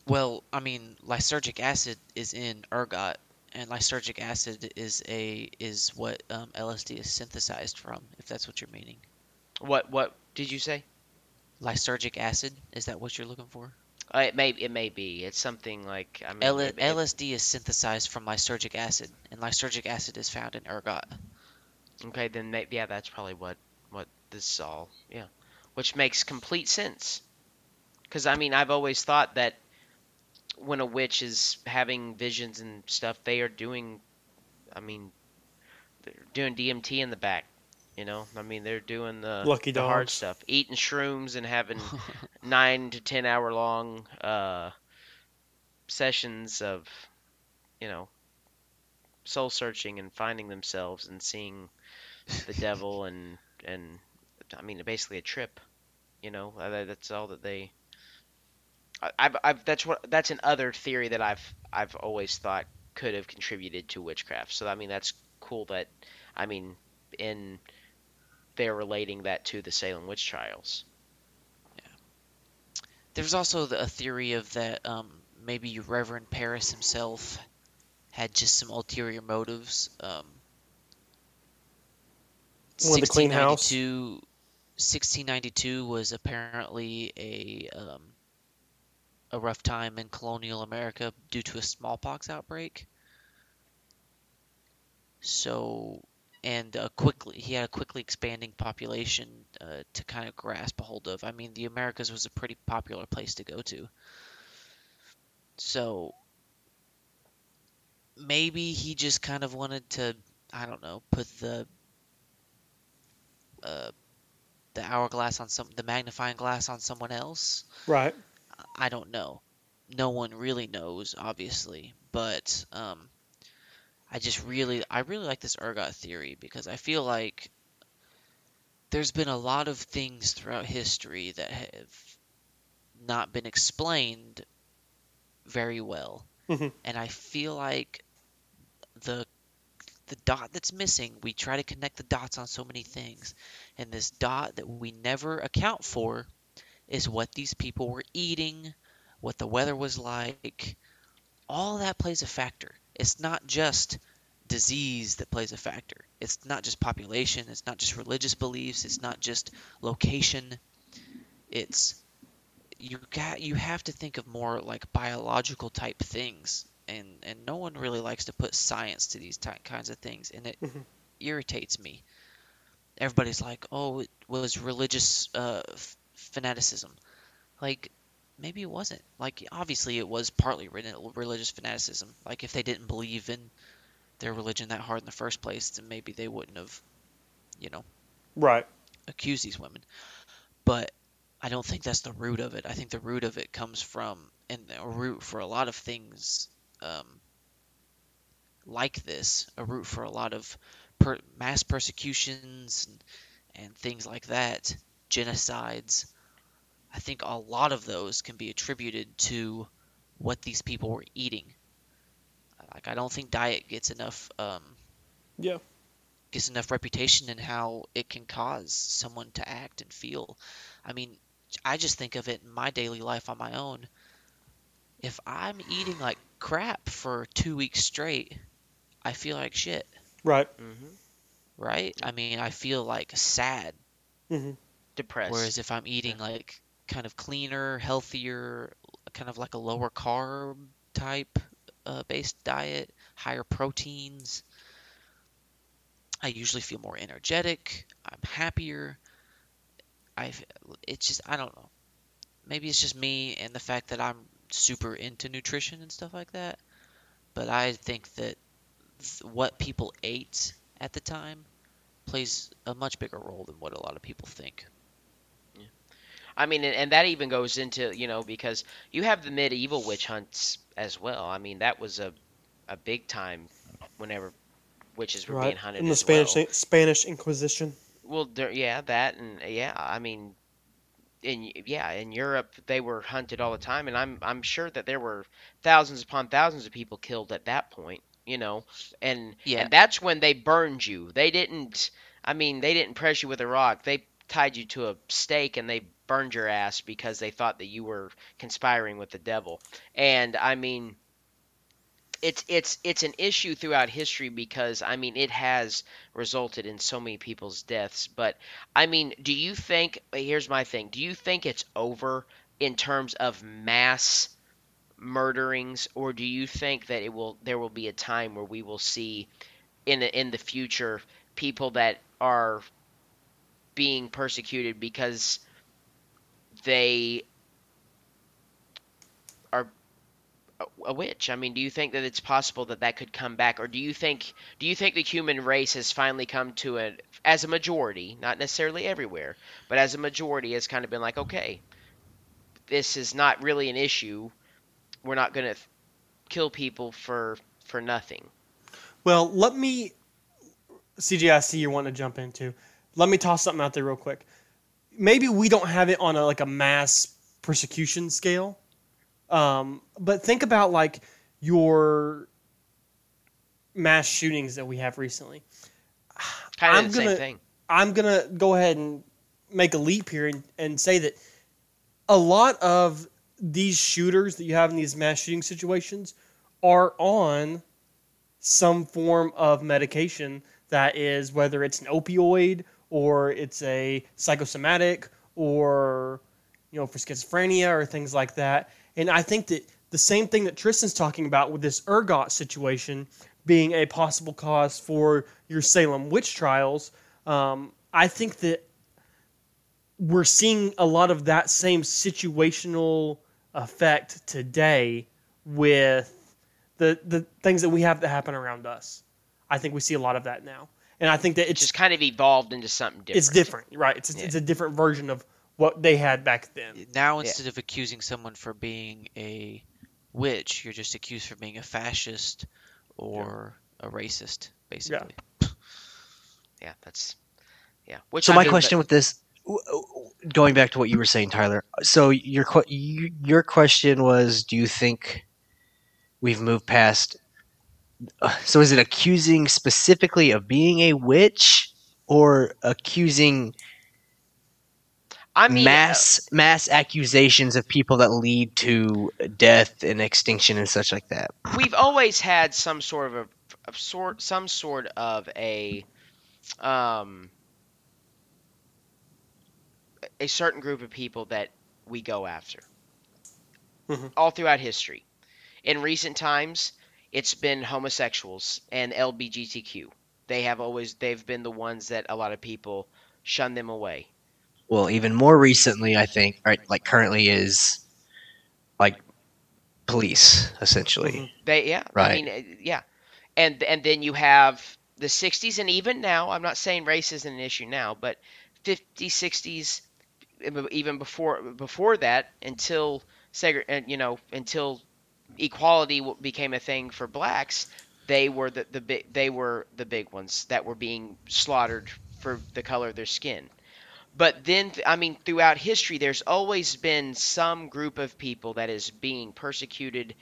Well, I mean, lysergic acid is in ergot, and lysergic acid is a is what um, LSD is synthesized from. If that's what you're meaning, What what did you say? lysergic acid is that what you're looking for? Uh, it may it may be. It's something like I mean. L- it- it- LSD is synthesized from lysergic acid, and lysergic acid is found in ergot. Okay, then maybe yeah, that's probably what what this is all. Yeah, which makes complete sense. Because I mean, I've always thought that when a witch is having visions and stuff, they are doing. I mean, they're doing DMT in the back. You know, I mean, they're doing the Lucky the hard stuff, eating shrooms and having [laughs] nine to ten hour long uh, sessions of, you know, soul searching and finding themselves and seeing the [laughs] devil and and I mean basically a trip. You know, Uh, that's all that they. I've, I've that's what that's an other theory that I've I've always thought could have contributed to witchcraft. So I mean that's cool that I mean in they're relating that to the Salem witch trials. There's also the, a theory of that um, maybe Reverend Parris himself had just some ulterior motives. Um, Wanted to clean house? 1692 1692 was apparently a um, a rough time in colonial America due to a smallpox outbreak. So, and a quickly he had a quickly expanding population uh, to kind of grasp a hold of. I mean, the Americas was a pretty popular place to go to. So maybe he just kind of wanted to, I don't know, put the uh, the hourglass on some, the magnifying glass on someone else. Right. I don't know. No one really knows, obviously, but um, I just really, I really like this ergot theory because I feel like there's been a lot of things throughout history that have not been explained very well, Mhm. and I feel like the the dot that's missing, we try to connect the dots on so many things, and this dot that we never account for is what these people were eating, what the weather was like. All that plays a factor. It's not just disease that plays a factor. It's not just population, it's not just religious beliefs, it's not just location. It's you got you have to think of more like biological type things and and no one really likes to put science to these ty- kinds of things and it Mhm. irritates me. Everybody's like, "Oh, it was religious uh, f- fanaticism." Like maybe it wasn't. Like obviously it was partly religious fanaticism. Like if they didn't believe in their religion that hard in the first place, then maybe they wouldn't have, you know, Right. accused these women. But I don't think that's the root of it. I think the root of it comes from, and a root for a lot of things um, like this, a root for a lot of per- mass persecutions and, and things like that, genocides. I think a lot of those can be attributed to what these people were eating. Like I don't think diet gets enough um, Yeah. gets enough reputation in how it can cause someone to act and feel. I mean, I just think of it in my daily life on my own. If I'm eating like crap for two weeks straight, I feel like shit, Right. hmm right? I mean, I feel like sad. hmm Depressed. Whereas if I'm eating like kind of cleaner, healthier, kind of like a lower carb type uh, based diet, higher proteins, I usually feel more energetic. I'm happier. I it's just I don't know. Maybe it's just me and the fact that I'm super into nutrition and stuff like that. But I think that th- what people ate at the time plays a much bigger role than what a lot of people think. I mean, and, and that even goes into you know because you have the medieval witch hunts as well. I mean, that was a a big time whenever witches were being Right. hunted In the as Spanish well. Spanish Inquisition. Well, there, yeah, that and yeah, I mean, in yeah, in Europe they were hunted all the time, and I'm I'm sure that there were thousands upon thousands of people killed at that point. you know, and Yeah. and that's when they burned you. They didn't. I mean, they didn't press you with a rock. They tied you to a stake and they burned your ass because they thought that you were conspiring with the devil. And I mean, it's it's it's an issue throughout history because I mean it has resulted in so many people's deaths. But I mean, do you think? Here's my thing. Do you think it's over in terms of mass murderings, or do you think that it will? There will be a time where we will see in the, in the future people that are being persecuted because they are a- witch. I mean, do you think that it's possible that that could come back, or do you think do you think the human race has finally come to a as a majority, not necessarily everywhere, but as a majority has kind of been like, okay, this is not really an issue. We're not going to kill people for for nothing. Well, let me, CJ, I see you want to jump into. Let me toss something out there real quick. Maybe we don't have it on a, like a mass persecution scale, um, but think about like your mass shootings that we have recently. Kind I'm the gonna- same thing. I'm gonna go ahead and make a leap here and, and say that a lot of these shooters that you have in these mass shooting situations are on some form of medication that is whether it's an opioid or it's a psychosomatic or you know for schizophrenia or things like that and i think that the same thing that tristan's talking about with this ergot situation being a possible cause for your salem witch trials um, i think that we're seeing a lot of that same situational effect today with the the things that we have that happen around us. I think we see a lot of that now, and I think that It's it's just kind of evolved into something different. it's different, right? It's Yeah. it's a different version of what they had back then. Now, Yeah. instead of accusing someone for being a witch, you're just accused for being a fascist or a racist, basically. Yeah, [laughs] yeah, that's yeah. Which So I my mean, question with this, w- w- going back to what you were saying, Tyler. So your your question was, do you think we've moved past? Uh, So is it accusing specifically of being a witch, or accusing I mean, uh, mass mass accusations of people that lead to death and extinction and such like that? we've always had some sort of a, of sort some sort of a um a certain group of people that we go after Mhm. all throughout history in recent times it's been homosexuals and lbgtq they have always they've been the ones that a lot of people shun them away Well, even more recently, I think, right, like currently is like police essentially. Mhm. They yeah, I Right. mean uh, yeah, and and then you have the '60s and even now. I'm not saying race isn't an issue now, but '50s, '60s, even before before that, until segre- you know until equality became a thing for blacks, they were the the big they were the big ones that were being slaughtered for the color of their skin. But then, I mean, throughout history, there's always been some group of people that is being persecuted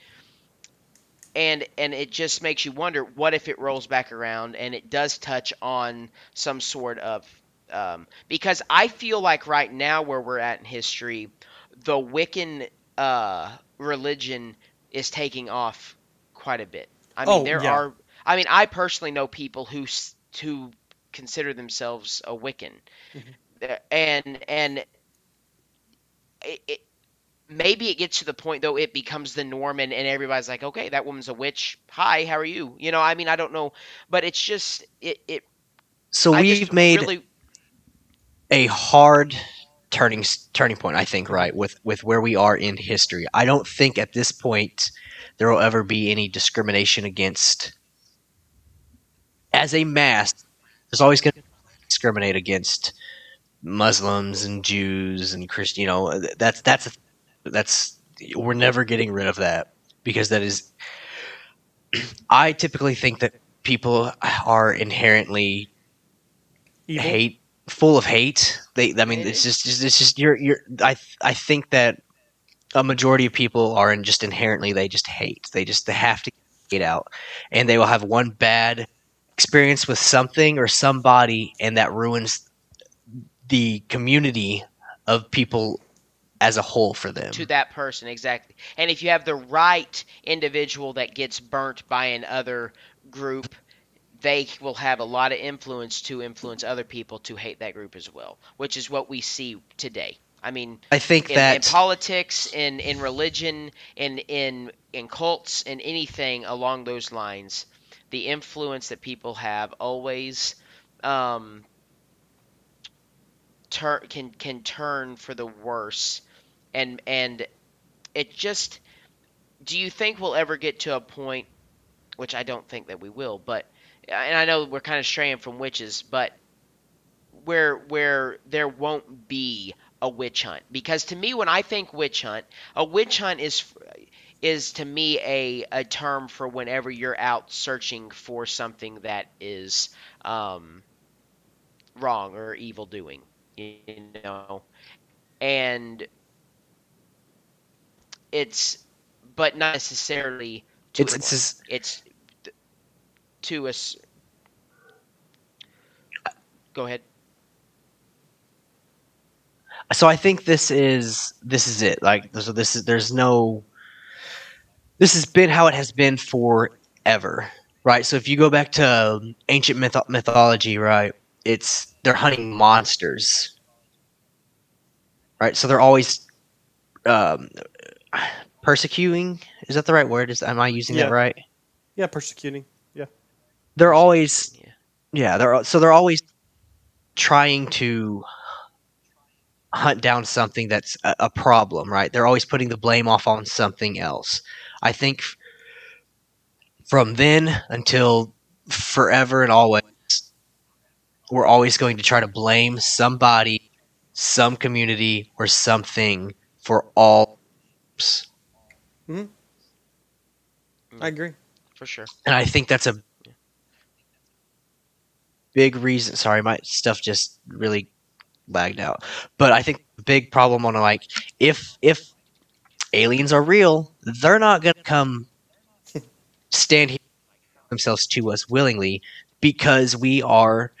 and and it just makes you wonder what if it rolls back around and it does touch on some sort of um, because I feel like right now where we're at in history, the Wiccan uh, religion is taking off quite a bit. I mean, Oh, there yeah. are. I mean, I personally know people who who consider themselves a Wiccan, Uh, and and it, it maybe it gets to the point though it becomes the norm and, and everybody's like okay that woman's a witch hi how are you you know i mean i don't know but it's just it, it So I we've made really a hard turning turning point i think right with with where we are in history i don't think at this point there will ever be any discrimination against as a mass there's always going to discriminate against muslims and jews and christian you know that's that's that's we're never getting rid of that because that is [clears throat] i typically think that people are inherently Evil. hate full of hate. They i mean It it's just it's just you're you're i i think that a majority of people are in just inherently they just hate. They just they have to get out, and they will have one bad experience with something or somebody, and that ruins the community of people as a whole for them. to that person exactly. And if you have the right individual that gets burnt by another group they will have a lot of influence to influence other people to hate that group as well which is what we see today. I mean I think in, that in politics in in religion in in in cults in anything along those lines the influence that people have always um turn can can turn for the worse. And and it just do you think we'll ever get to a point which I don't think that we will but and I know we're kind of straying from witches but where where there won't be a witch hunt. Because to me when I think witch hunt a witch hunt is is to me a, a term for whenever you're out searching for something that is um, wrong or evil doing you know? And it's but not necessarily to it's, it's it's to us go ahead so I think this is this is it. Like so this is there's no this has been how it has been forever, right? So if you go back to ancient myth- mythology, right, it's they're hunting monsters, right? So they're always um, persecuting. Is that the right word? Is am I using Yeah. that right? Yeah, persecuting. They're always Yeah. yeah. They're so they're always trying to hunt down something that's a, a problem, right? They're always putting the blame off on something else. I think f- from then until forever and always, we're always going to try to blame somebody, some community, or something for all. mm-hmm. I agree. for sure And I think that's a big reason. Sorry, my stuff just really lagged out. But I think the big problem on like if if aliens are real, they're not going to come stand here themselves to us willingly because we are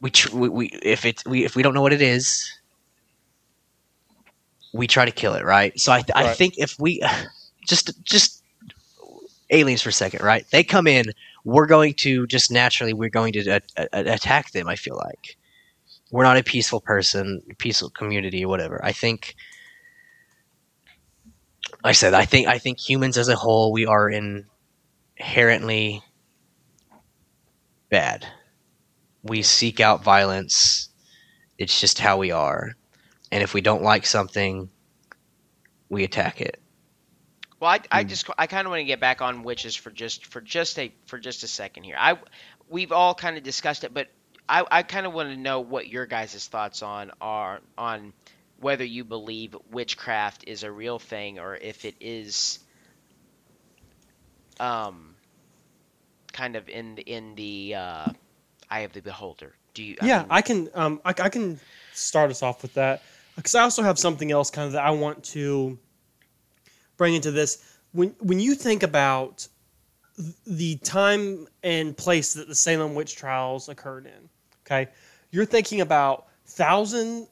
we, tr- we, we if it's we if we don't know what it is we try to kill it right so i, th- I think if we [sighs] just just aliens for a second right they come in we're going to just naturally we're going to a- a- attack them i feel like. We're not a peaceful person peaceful community whatever. I think i said i think i think humans as a whole we are inherently bad. We seek out violence. It's just how we are. And if we don't like something we attack it Well, I, I Hmm. just I kind of want to get back on witches for just for just a for just a second here. I we've all kind of discussed it, but I, I kind of want to know what your guys' thoughts on are on whether you believe witchcraft is a real thing or if it is um kind of in the in the uh, eye of the beholder. Do you? yeah, mean, I can. Um, I, I can start us off with that because I also have something else kind of that I want to bring into this. When when you think about the time and place that the Salem witch trials occurred in, okay, you're thinking about thousands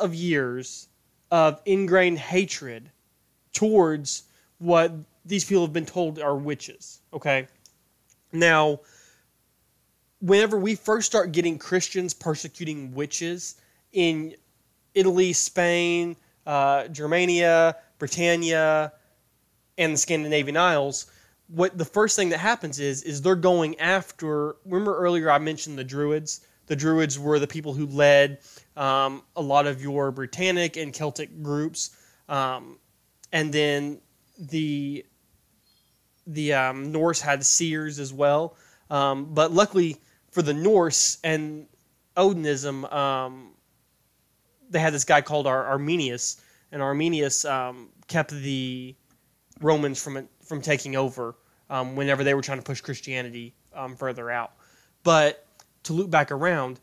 of years of ingrained hatred towards what these people have been told are witches. Okay, now whenever we first start getting Christians persecuting witches in Italy, Spain, uh, Germania, Britannia, and the Scandinavian Isles, what the first thing that happens is is they're going after. Remember earlier I mentioned the Druids. The Druids were the people who led um, a lot of your Britannic and Celtic groups, um, and then the the um, Norse had seers as well. Um, but luckily for the Norse and Odinism, um, they had this guy called Ar- Arminius, and Arminius um, kept the Romans from from taking over um, whenever they were trying to push Christianity um, further out. But to loop back around,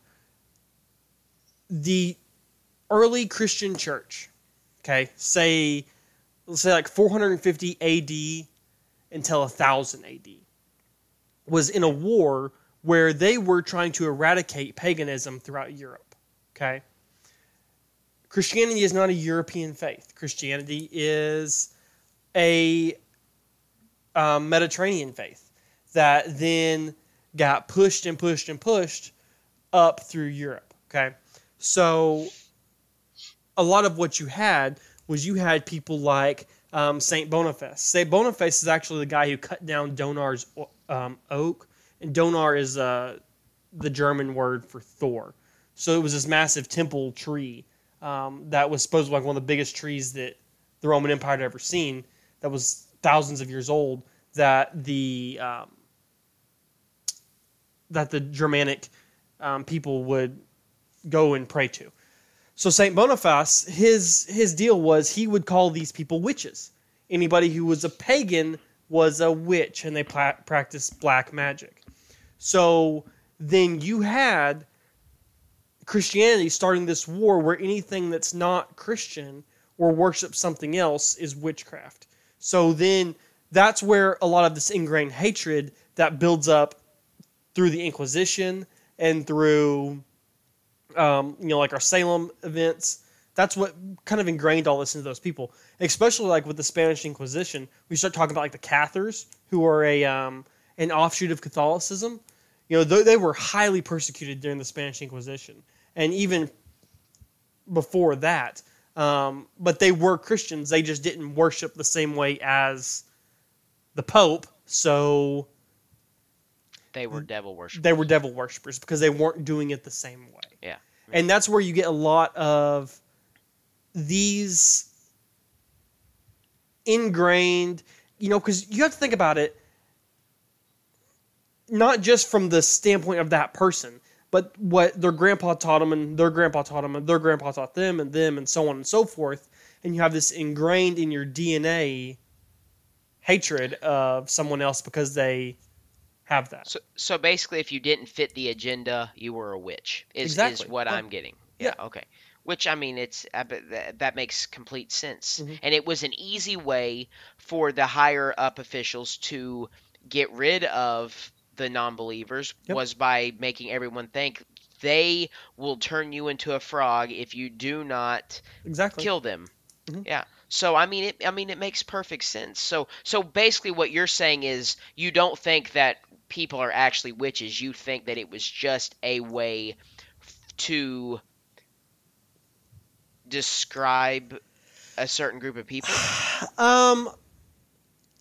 the early Christian church, okay, say let's say like 450 AD until 1000 AD. Was in a war where they were trying to eradicate paganism throughout Europe. Okay? Christianity is not a European faith. Christianity is a um, Mediterranean faith that then got pushed and pushed and pushed up through Europe. Okay, so a lot of what you had was you had people like um, Saint Boniface. Saint Boniface is actually the guy who cut down Donar's um, oak, and Donar is uh, the German word for Thor. So it was this massive temple tree um, that was supposed to be like one of the biggest trees that the Roman Empire had ever seen. That was thousands of years old. That the um, that the Germanic um, people would go and pray to. So Saint Boniface, his his deal was he would call these people witches. Anybody who was a pagan was a witch, and they pra- practiced black magic. So then you had Christianity starting this war where anything that's not Christian or worships something else is witchcraft. So then that's where a lot of this ingrained hatred that builds up through the Inquisition and through, um, you know, like our Salem events. That's what kind of ingrained all this into those people, especially like with the Spanish Inquisition. We start talking about like the Cathars, who are a um, an offshoot of Catholicism. You know, they, they were highly persecuted during the Spanish Inquisition and even before that. Um, but they were Christians. They just didn't worship the same way as the Pope. So They were devil worshippers. they were devil worshippers because they weren't doing it the same way. Yeah. And that's where you get a lot of these ingrained, you know, because you have to think about it not just from the standpoint of that person, but what their grandpa taught them, and their grandpa taught them, and their grandpa taught them, and them, and so on and so forth. And you have this ingrained in your DNA hatred of someone else because they have that. So, so basically, if you didn't fit the agenda, you were a witch. Is, Exactly. is what Yeah. I'm getting. Yeah. Okay. Which I mean, it's that, makes complete sense, Mhm. and it was an easy way for the higher up officials to get rid of the non-believers Yep. was by making everyone think they will turn you into a frog if you do not Exactly. kill them. Mhm. Yeah. So I mean, it. I mean, it makes perfect sense. So so basically, what you're saying is you don't think that people are actually witches. You think that it was just a way to describe a certain group of people. [sighs] Um,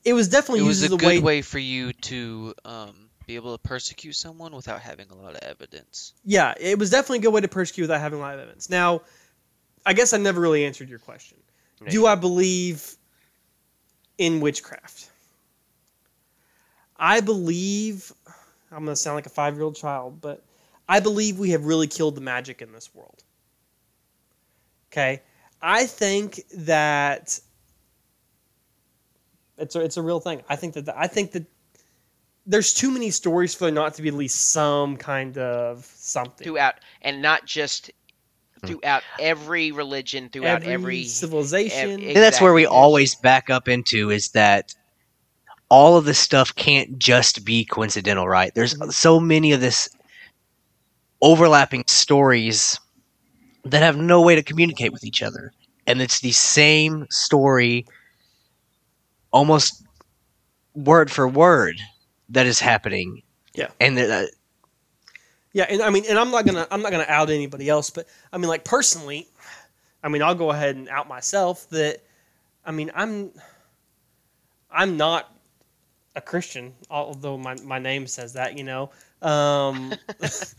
it was definitely It was used a as a good way. way for you to um, be able to persecute someone without having a lot of evidence. Yeah, it was definitely a good way to persecute without having a lot of evidence. Now, I guess I never really answered your question. No, Do I believe in witchcraft? I believe. I'm going to sound like a five year old child, but I believe we have really killed the magic in this world. Okay? I think that it's a, it's a real thing. I think that I think that there's too many stories for there not to be at least some kind of something. throughout, and not just throughout every religion, throughout every, civilization. ev- And that's where we always back up into is that all of this stuff can't just be coincidental, right? There's Mhm. so many of this overlapping stories that have no way to communicate with each other. And it's the same story almost word for word that is happening. Yeah. And uh, Yeah, and I mean, and I'm not gonna I'm not gonna out anybody else, but I mean, like personally, I mean, I'll go ahead and out myself that, I mean, I'm I'm not a Christian, although my my name says that, you know. Um, [laughs] it's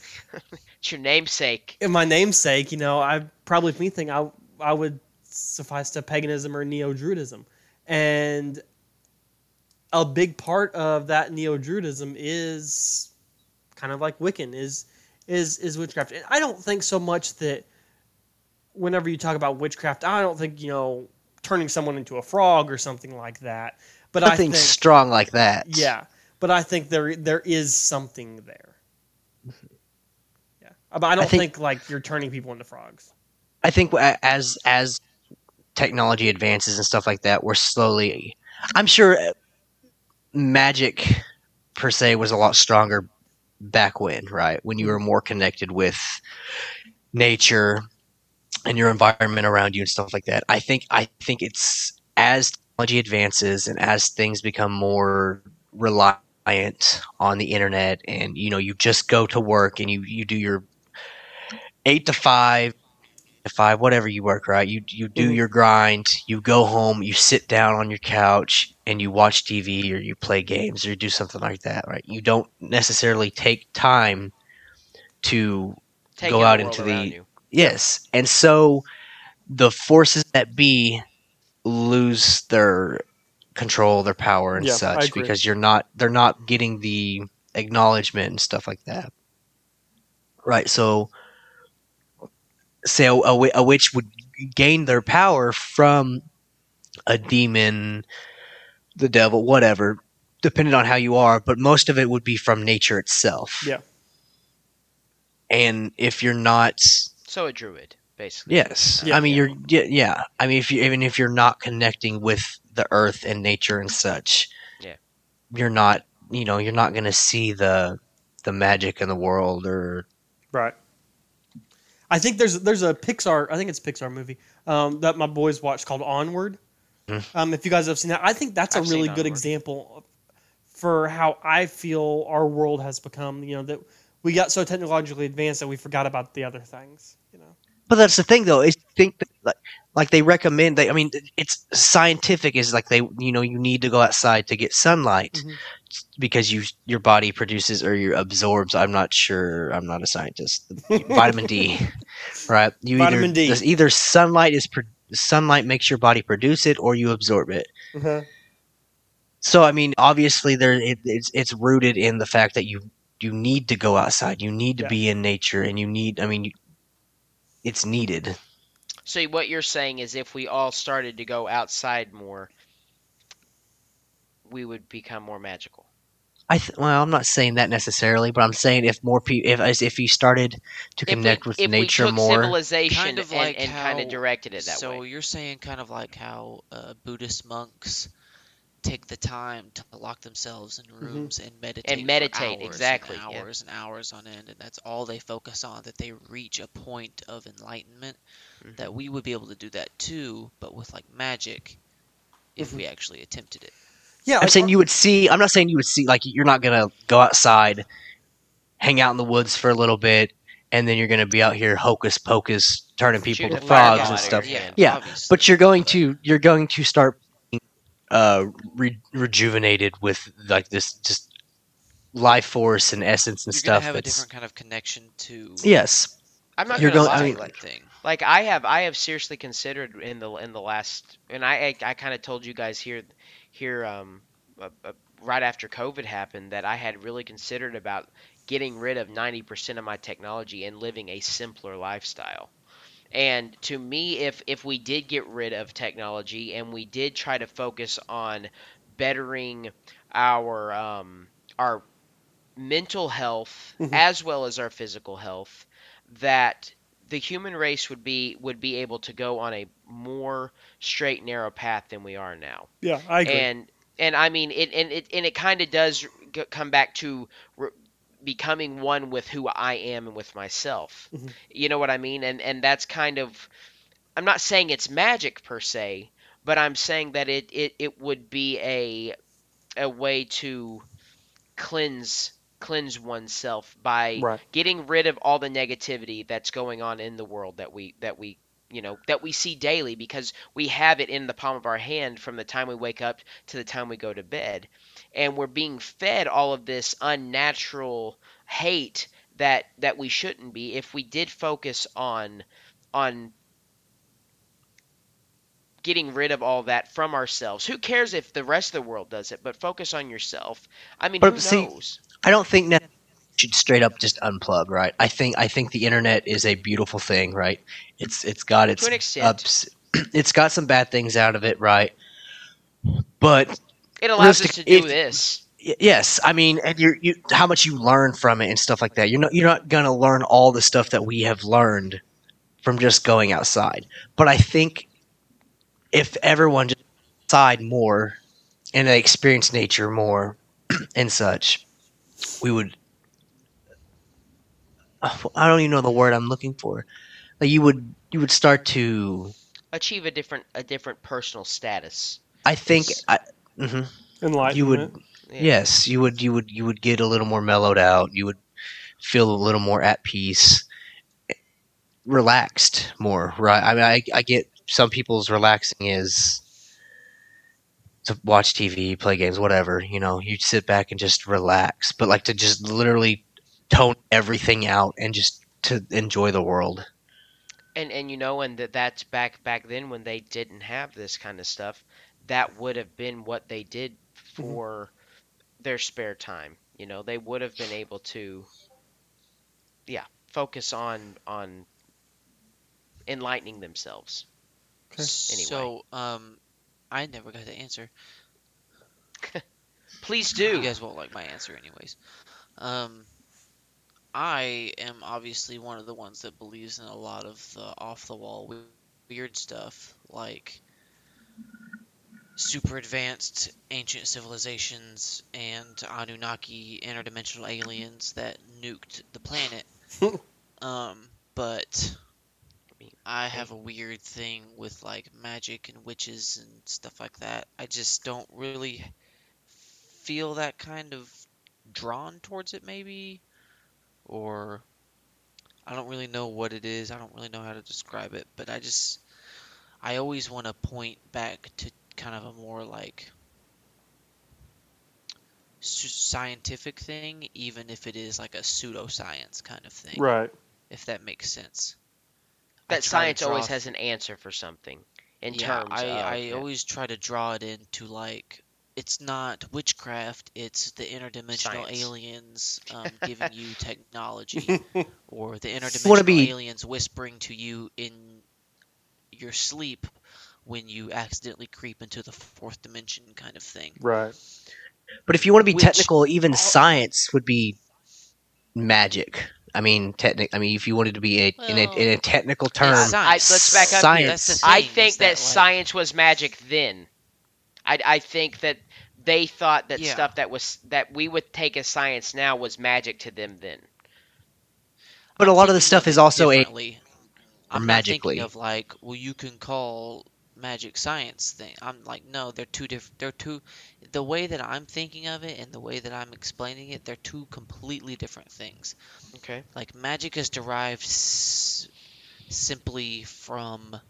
your namesake. in my namesake, you know, I probably if anything, I I would suffice to paganism or neo Druidism, and a big part of that neo Druidism is kind of like Wiccan is is is witchcraft. And I don't think so much that whenever you talk about witchcraft, I don't think you know turning someone into a frog or something like that. But I think strong like that. yeah, but I think there there is something there. Mm-hmm. Yeah, but I don't think- think, like you're turning people into frogs. I think as as technology advances and stuff like that, we're slowly. I'm sure magic per se was a lot stronger back when, right? When you were more connected with nature and your environment around you and stuff like that. I think I think it's as technology advances and as things become more reliant on the internet and you know you just go to work and you you do your 8 to 5 to 5 whatever you work right you you do Mhm. your grind you go home you sit down on your couch and you watch TV or you play games or you do something like that right you don't necessarily take time to Take go out into the- you. Yes, and so the forces that be lose their control, their power, and Yeah, such because you're not they're not getting the acknowledgement and stuff like that. Right. So, say a, a, a witch would gain their power from a demon, the devil, whatever, depending on how you are. But most of it would be from nature itself. Yeah. And if you're not So a druid, basically. Yes, Yeah. I mean you're yeah, yeah. I mean if you even if you're not connecting with the earth and nature and such, Yeah. you're not you know you're not gonna see the the magic in the world or Right. I think there's there's a Pixar I think it's a Pixar movie um, that my boys watched called Onward. Mhm. Um, if you guys have seen that, I think that's a I've really good Onward. example for how I feel our world has become. You know that we got so technologically advanced that we forgot about the other things. You know. But that's the thing, though. Is think that, like, like they recommend. They, I mean, it's scientific. Is like they, you know, you need to go outside to get sunlight Mhm. Because you your body produces or you absorbs. I'm not sure. I'm not a scientist. vitamin D, [laughs] right? You Vitamin either, D. Either sunlight is sunlight makes your body produce it, or you absorb it. Mm-hmm. So I mean, obviously, there it, it's it's rooted in the fact that you you need to go outside. You need to Yeah. be in nature, and you need. I mean, you, it's needed. So what you're saying is if we all started to go outside more, we would become more magical. I th- well, I'm not saying that necessarily, but I'm saying if more people, if if you started to If we- connect with if nature we took more, civilization Kind of and, like and kind how- of directed it that so way. So you're saying kind of like how uh, Buddhist monks take the time to lock themselves in rooms and meditate for meditate, hours exactly, and yeah. hours and hours on end, and that's all they focus on. That they reach a point of enlightenment. Mhm. That we would be able to do that too, but with like magic, if Mhm. we actually attempted it. Yeah, I'm like, saying you would see. I'm not saying you would see. Like you're not gonna go outside, hang out in the woods for a little bit, and then you're gonna be out here hocus pocus, turning people to frogs and stuff. Yeah, hand. Yeah, obviously. But you're going to you're going to start being, uh re- rejuvenated with like this just life force and essence and you're stuff. gonna have a different kind of connection to yes. I'm not You're gonna going- I mean, like, thing. like I have I have seriously considered in the in the last and I I, I kind of told you guys here here um uh, uh, right after COVID happened that I had really considered about getting rid of 90% of my technology and living a simpler lifestyle. And to me if if we did get rid of technology and we did try to focus on bettering our um our mental health Mhm. as well as our physical health that the human race would be would be able to go on a more straight narrow path than we are now yeah, I agree. and and i mean it and it and it kind of does come back to re- becoming one with who i am and with myself Mhm. you know what i mean and and that's kind of i'm not saying it's magic per se but i'm saying that it it, it would be a a way to cleanse cleanse oneself by right. getting rid of all the negativity that's going on in the world that we that we you know that we see daily because we have it in the palm of our hand from the time we wake up to the time we go to bed. And we're being fed all of this unnatural hate that that we shouldn't be if we did focus on on getting rid of all that from ourselves. Who cares if the rest of the world does it but focus on yourself. I mean But who see, knows I don't think that should straight up just unplug, right? I think I think the internet is a beautiful thing, right? It's it's got its to an extent ups, [clears throat] it's got some bad things out of it, right? But it allows us to do if- this Yes, I mean, and you're you how much you learn from it and stuff like that. You're not you're not gonna learn all the stuff that we have learned from just going outside. But I think if everyone just outside more and they experience nature more [clears throat] and such, we would. I don't even know the word I'm looking for. Like you would, you would start to. Achieve a different a different personal status. I think. Yes. I, mhm. Enlightenment. You would. Yeah. Yes, you would. You would. You would get a little more mellowed out. You would feel a little more at peace, relaxed more. Right. I mean, I, I get some people's relaxing is to watch TV, play games, whatever. You know, you sit back and just relax. But like to just literally tone everything out and just to enjoy the world. and and you know and that that's back back then when they didn't have this kind of stuff that would have been what they did for their spare time you know they would have been able to yeah focus on on enlightening themselves Okay. Anyway. So, um, I never got the answer. [laughs] please do. [laughs] You guys won't like my answer, anyways. Um, I am obviously one of the ones that believes in a lot of the off the wall weird stuff, like super advanced ancient civilizations and Anunnaki interdimensional aliens that nuked the planet. [laughs] um, but I have a weird thing with like magic and witches and stuff like that. I just don't really feel that kind of drawn towards it maybe or I don't really know what it is. I don't really know how to describe it, but I just I always want to point back to kind of a more like scientific thing even if it is like a pseudoscience kind of thing Right. if that makes sense that science always has an answer for something in yeah, terms I, of I yeah. always try to draw it into like it's not witchcraft, it's the interdimensional Science. aliens um, [laughs] giving you technology, [laughs] or the interdimensional be- aliens whispering to you in your sleep when you accidentally creep into the fourth dimension, kind of thing. Right. But if you want to be Which technical, even all- science would be magic. I mean, technic. I mean, if you wanted to be a, in a in a technical term, science. I- let's back up science. That's the I think is that, science was magic then. I, I think that they thought that Yeah. stuff that was that we would take as science now was magic to them then. But a I'm lot of the stuff is also a differently. I'm not magically. thinking of like, well, you can call magic science thing. I'm like, no, they're two different. They're two. The way that I'm thinking of it and the way that I'm explaining it, they're two completely different things. Okay. Like magic is derived s- simply from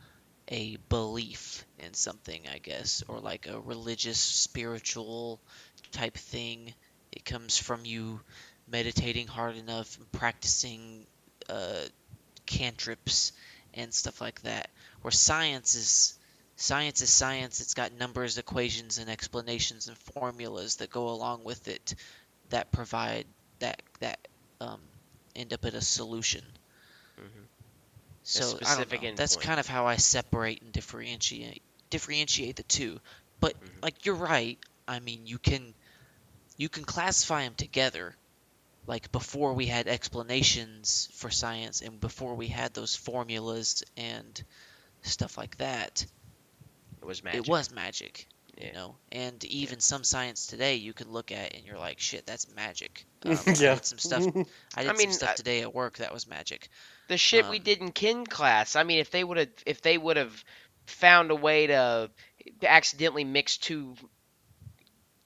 a belief in something, I guess, or like a religious, spiritual type thing. It comes from you meditating hard enough and practicing uh, cantrips and stuff like that. Where science is science is science. It's got numbers, equations, and explanations and formulas that go along with it that provide that that um, end up at a solution. Mhm. So I don't know. That's kind of how I separate and differentiate differentiate the two. But Mhm. like you're right. I mean, you can you can classify them together. Like before we had explanations for science and before we had those formulas and stuff like that, was magic. it was magic. Yeah. You know, and even some science today you can look at and you're like, shit, that's magic. [laughs] Um, [laughs] I did some stuff. I did mean, some stuff today at work that was magic. the shit we Um, did in kin class. I mean, if they would have if they would have found a way to accidentally mix two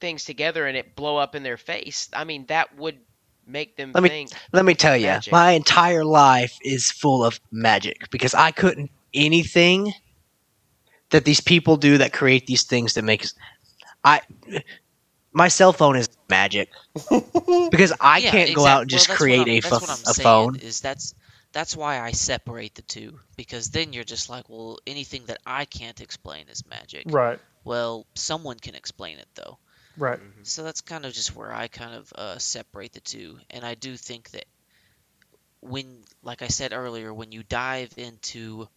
things together and it blow up in their face, I mean, that would make them Let me- Let me tell you, Magic. my entire life is full of magic because I couldn't anything that these people do that create these things that makes I my cell phone is magic [laughs] because I Yeah, can't go out and well, just that's what create I'm- a, that's pho- what I'm a saying, phone. Is that's that's why I separate the two because then you're just like, well, anything that I can't explain is magic. Right. Well, someone can explain it though. Right. Mhm. So that's kind of just where I kind of uh, separate the two, and I do think that when, like I said earlier, when you dive into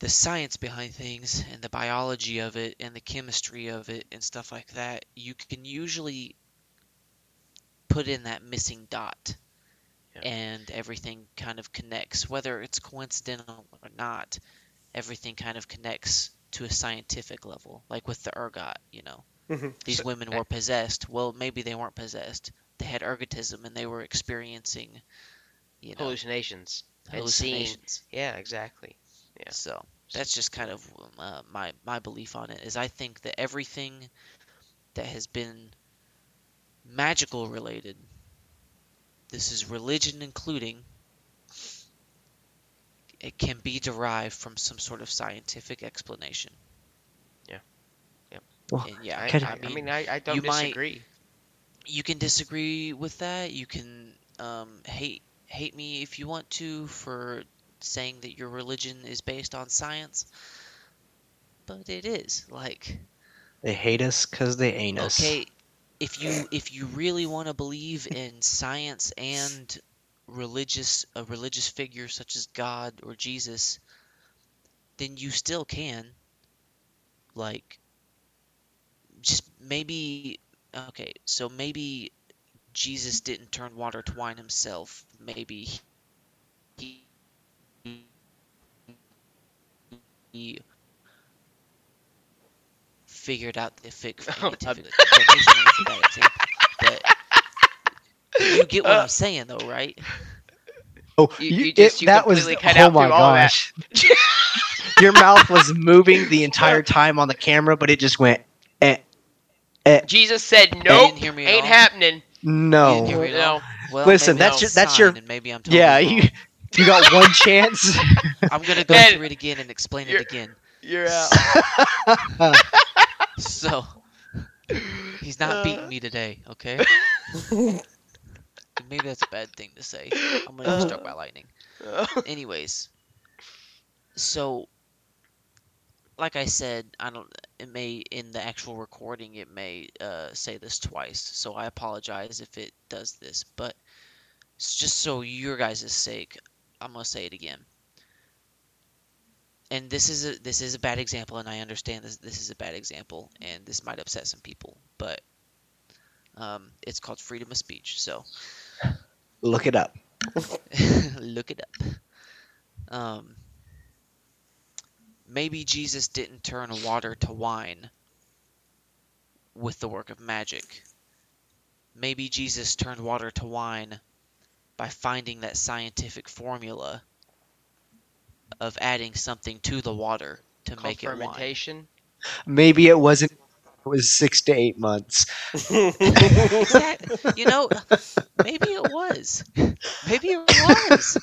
the science behind things and the biology of it and the chemistry of it and stuff like that, you can usually put in that missing dot Yeah. and everything kind of connects whether it's coincidental or not everything kind of connects to a scientific level, like with the ergot. You know, Mhm. these So- women were possessed. Well, maybe they weren't possessed. They had ergotism and they were experiencing, you know, hallucinations. hallucinations. Yeah, exactly. Yeah. So that's just kind of uh, my my belief on it. Is I think that everything that has been magical related, this is religion including, it can be derived from some sort of scientific explanation. Yeah. Yep. Well, And yeah, I, Could- I, I mean, I, I don't you might- disagree. you can disagree with that. You can um, hate hate me if you want to for saying that your religion is based on science, but it is. Like, They hate us because they ain't us. okay, if you if you really want to believe in science and religious a religious figure such as God or Jesus, then you still can. Like, just maybe okay, so maybe Jesus didn't turn water to wine himself. Maybe figured out the fic- [laughs] Oh, scientific explanation is a bad example, but you get what Uh, I'm saying, though, right? Oh, You- you- you just- it- you that was completely cut oh out my through all that. gosh. [laughs] Your mouth was moving the entire time on the camera, but it just went eh, Jesus said, You "Nope, didn't hear me at ain't all? happening." You didn't no. hear me No. Well, Listen, that's a your- that's your- maybe I'm totally Yeah, you you got one chance. [laughs] I'm gonna go And- through it again and explain it again. You're out. [laughs] So he's not Uh. beating me today, okay? [laughs] Maybe that's a bad thing to say. I'm gonna get struck by lightning. Anyways, so like I said, I don't. It may in the actual recording it may uh, say this twice, so I apologize if it does this. But it's just so your guys' sake, I'm gonna say it again. And this is a this is a bad example, and I understand this this is a bad example, and this might upset some people, but um, it's called freedom of speech. So Look it up. [laughs] look it up. Um, maybe Jesus didn't turn water to wine with the work of magic. Maybe Jesus turned water to wine by finding that scientific formula of adding something to the water to Called make it wine. fermentation. Maybe it wasn't. It was six to eight months. You know, maybe it was. Maybe it was.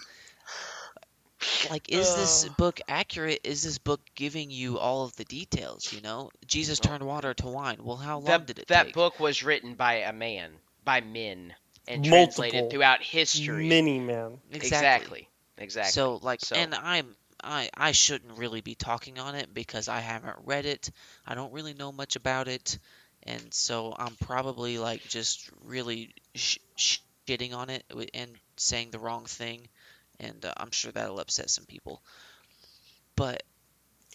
Like, is this book accurate? Is this book giving you all of the details? You know, Jesus turned water to wine. Well, how long That, did it take? that take? book was written by a man, by men, and Multiple. translated throughout history. Many men. Exactly. Exactly. So, like, So- and I'm I I shouldn't really be talking on it because I haven't read it. I don't really know much about it, and so I'm probably like just really sh- shitting on it and saying the wrong thing, and uh, I'm sure that'll upset some people. But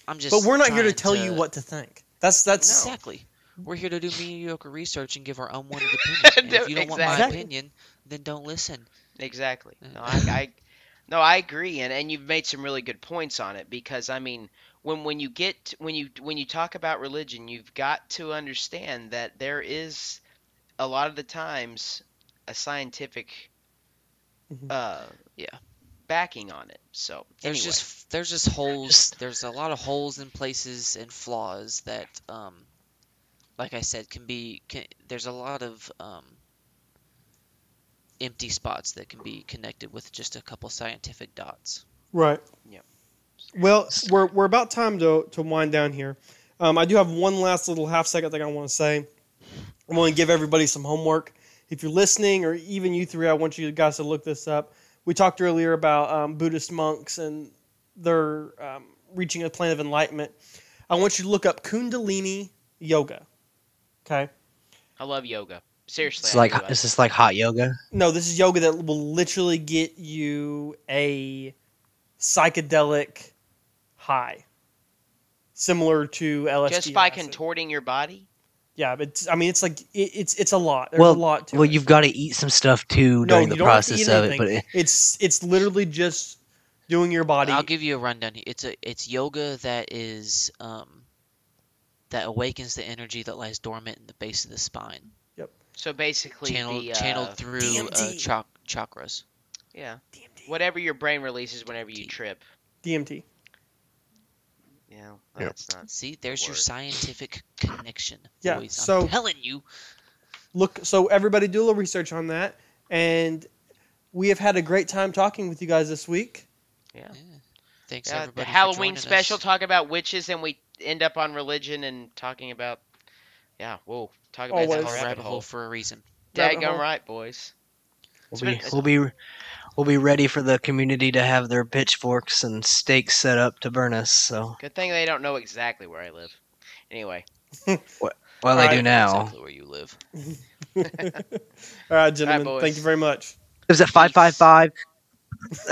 I'm just. But we're not here to trying tell you what to think. That's that's Exactly. We're here to do mediocre research and give our unwanted [laughs] opinion. And if you don't want my opinion, then don't listen. Exactly. No, I, I no, I agree, and and you've made some really good points on it because I mean, when when you get when you when you talk about religion, you've got to understand that there is a lot of the times a scientific, Mhm. uh, Yeah. backing on it. So There's anyway. just there's just holes. There's a lot of holes in places and flaws that, um, like I said, can be. Can, there's a lot of um, empty spots that can be connected with just a couple scientific dots. Right. Yep. Well, we're, we're about time to, to wind down here. Um, I do have one last little half second thing I want to say. I want to give everybody some homework. If you're listening, or even you three, I want you guys to look this up. We talked earlier about um, Buddhist monks and their um, reaching a plane of enlightenment. I want you to look up Kundalini yoga. Okay. I love yoga. Seriously, It's I like do. I- is this like hot yoga? No, this is yoga that will literally get you a psychedelic high, similar to LSD. just by acid. contorting your body. Yeah, but it's- I mean, it's like it, it's it's a lot. There's well, a lot to well, it. you've got to eat some stuff too No, during you the don't have to process eat of it. But it, it's it's literally just doing your body. I'll give you a rundown. It's a it's yoga that is um, that awakens the energy that lies dormant in the base of the spine, Yep. So basically, channeled the, uh, channeled through uh, DMT. chak- chakras. yeah, DMT. whatever your brain releases whenever you trip. DMT. Yeah, well, Yep. that's not. See, there's your scientific connection. [laughs] Yeah, boys. so- I'm telling you. Look, so everybody do a little research on that, and we have had a great time talking with you guys this week. Yeah. Thanks Yeah, everybody. the Halloween joining special us. talk about witches, and we end up on religion and talking about. Yeah, whoa, talk about Always. that It's a rabbit rabbit hole. hole for a reason. Rabbit Daggone hole. right, boys. We'll be been- we'll be we'll be ready for the community to have their pitchforks and stakes set up to burn us. So Good thing they don't know exactly where I live. Anyway, well, Alright. they do now. Exactly where you live. [laughs] All right, gentlemen. boys. thank you very much. It was at five five five. [laughs]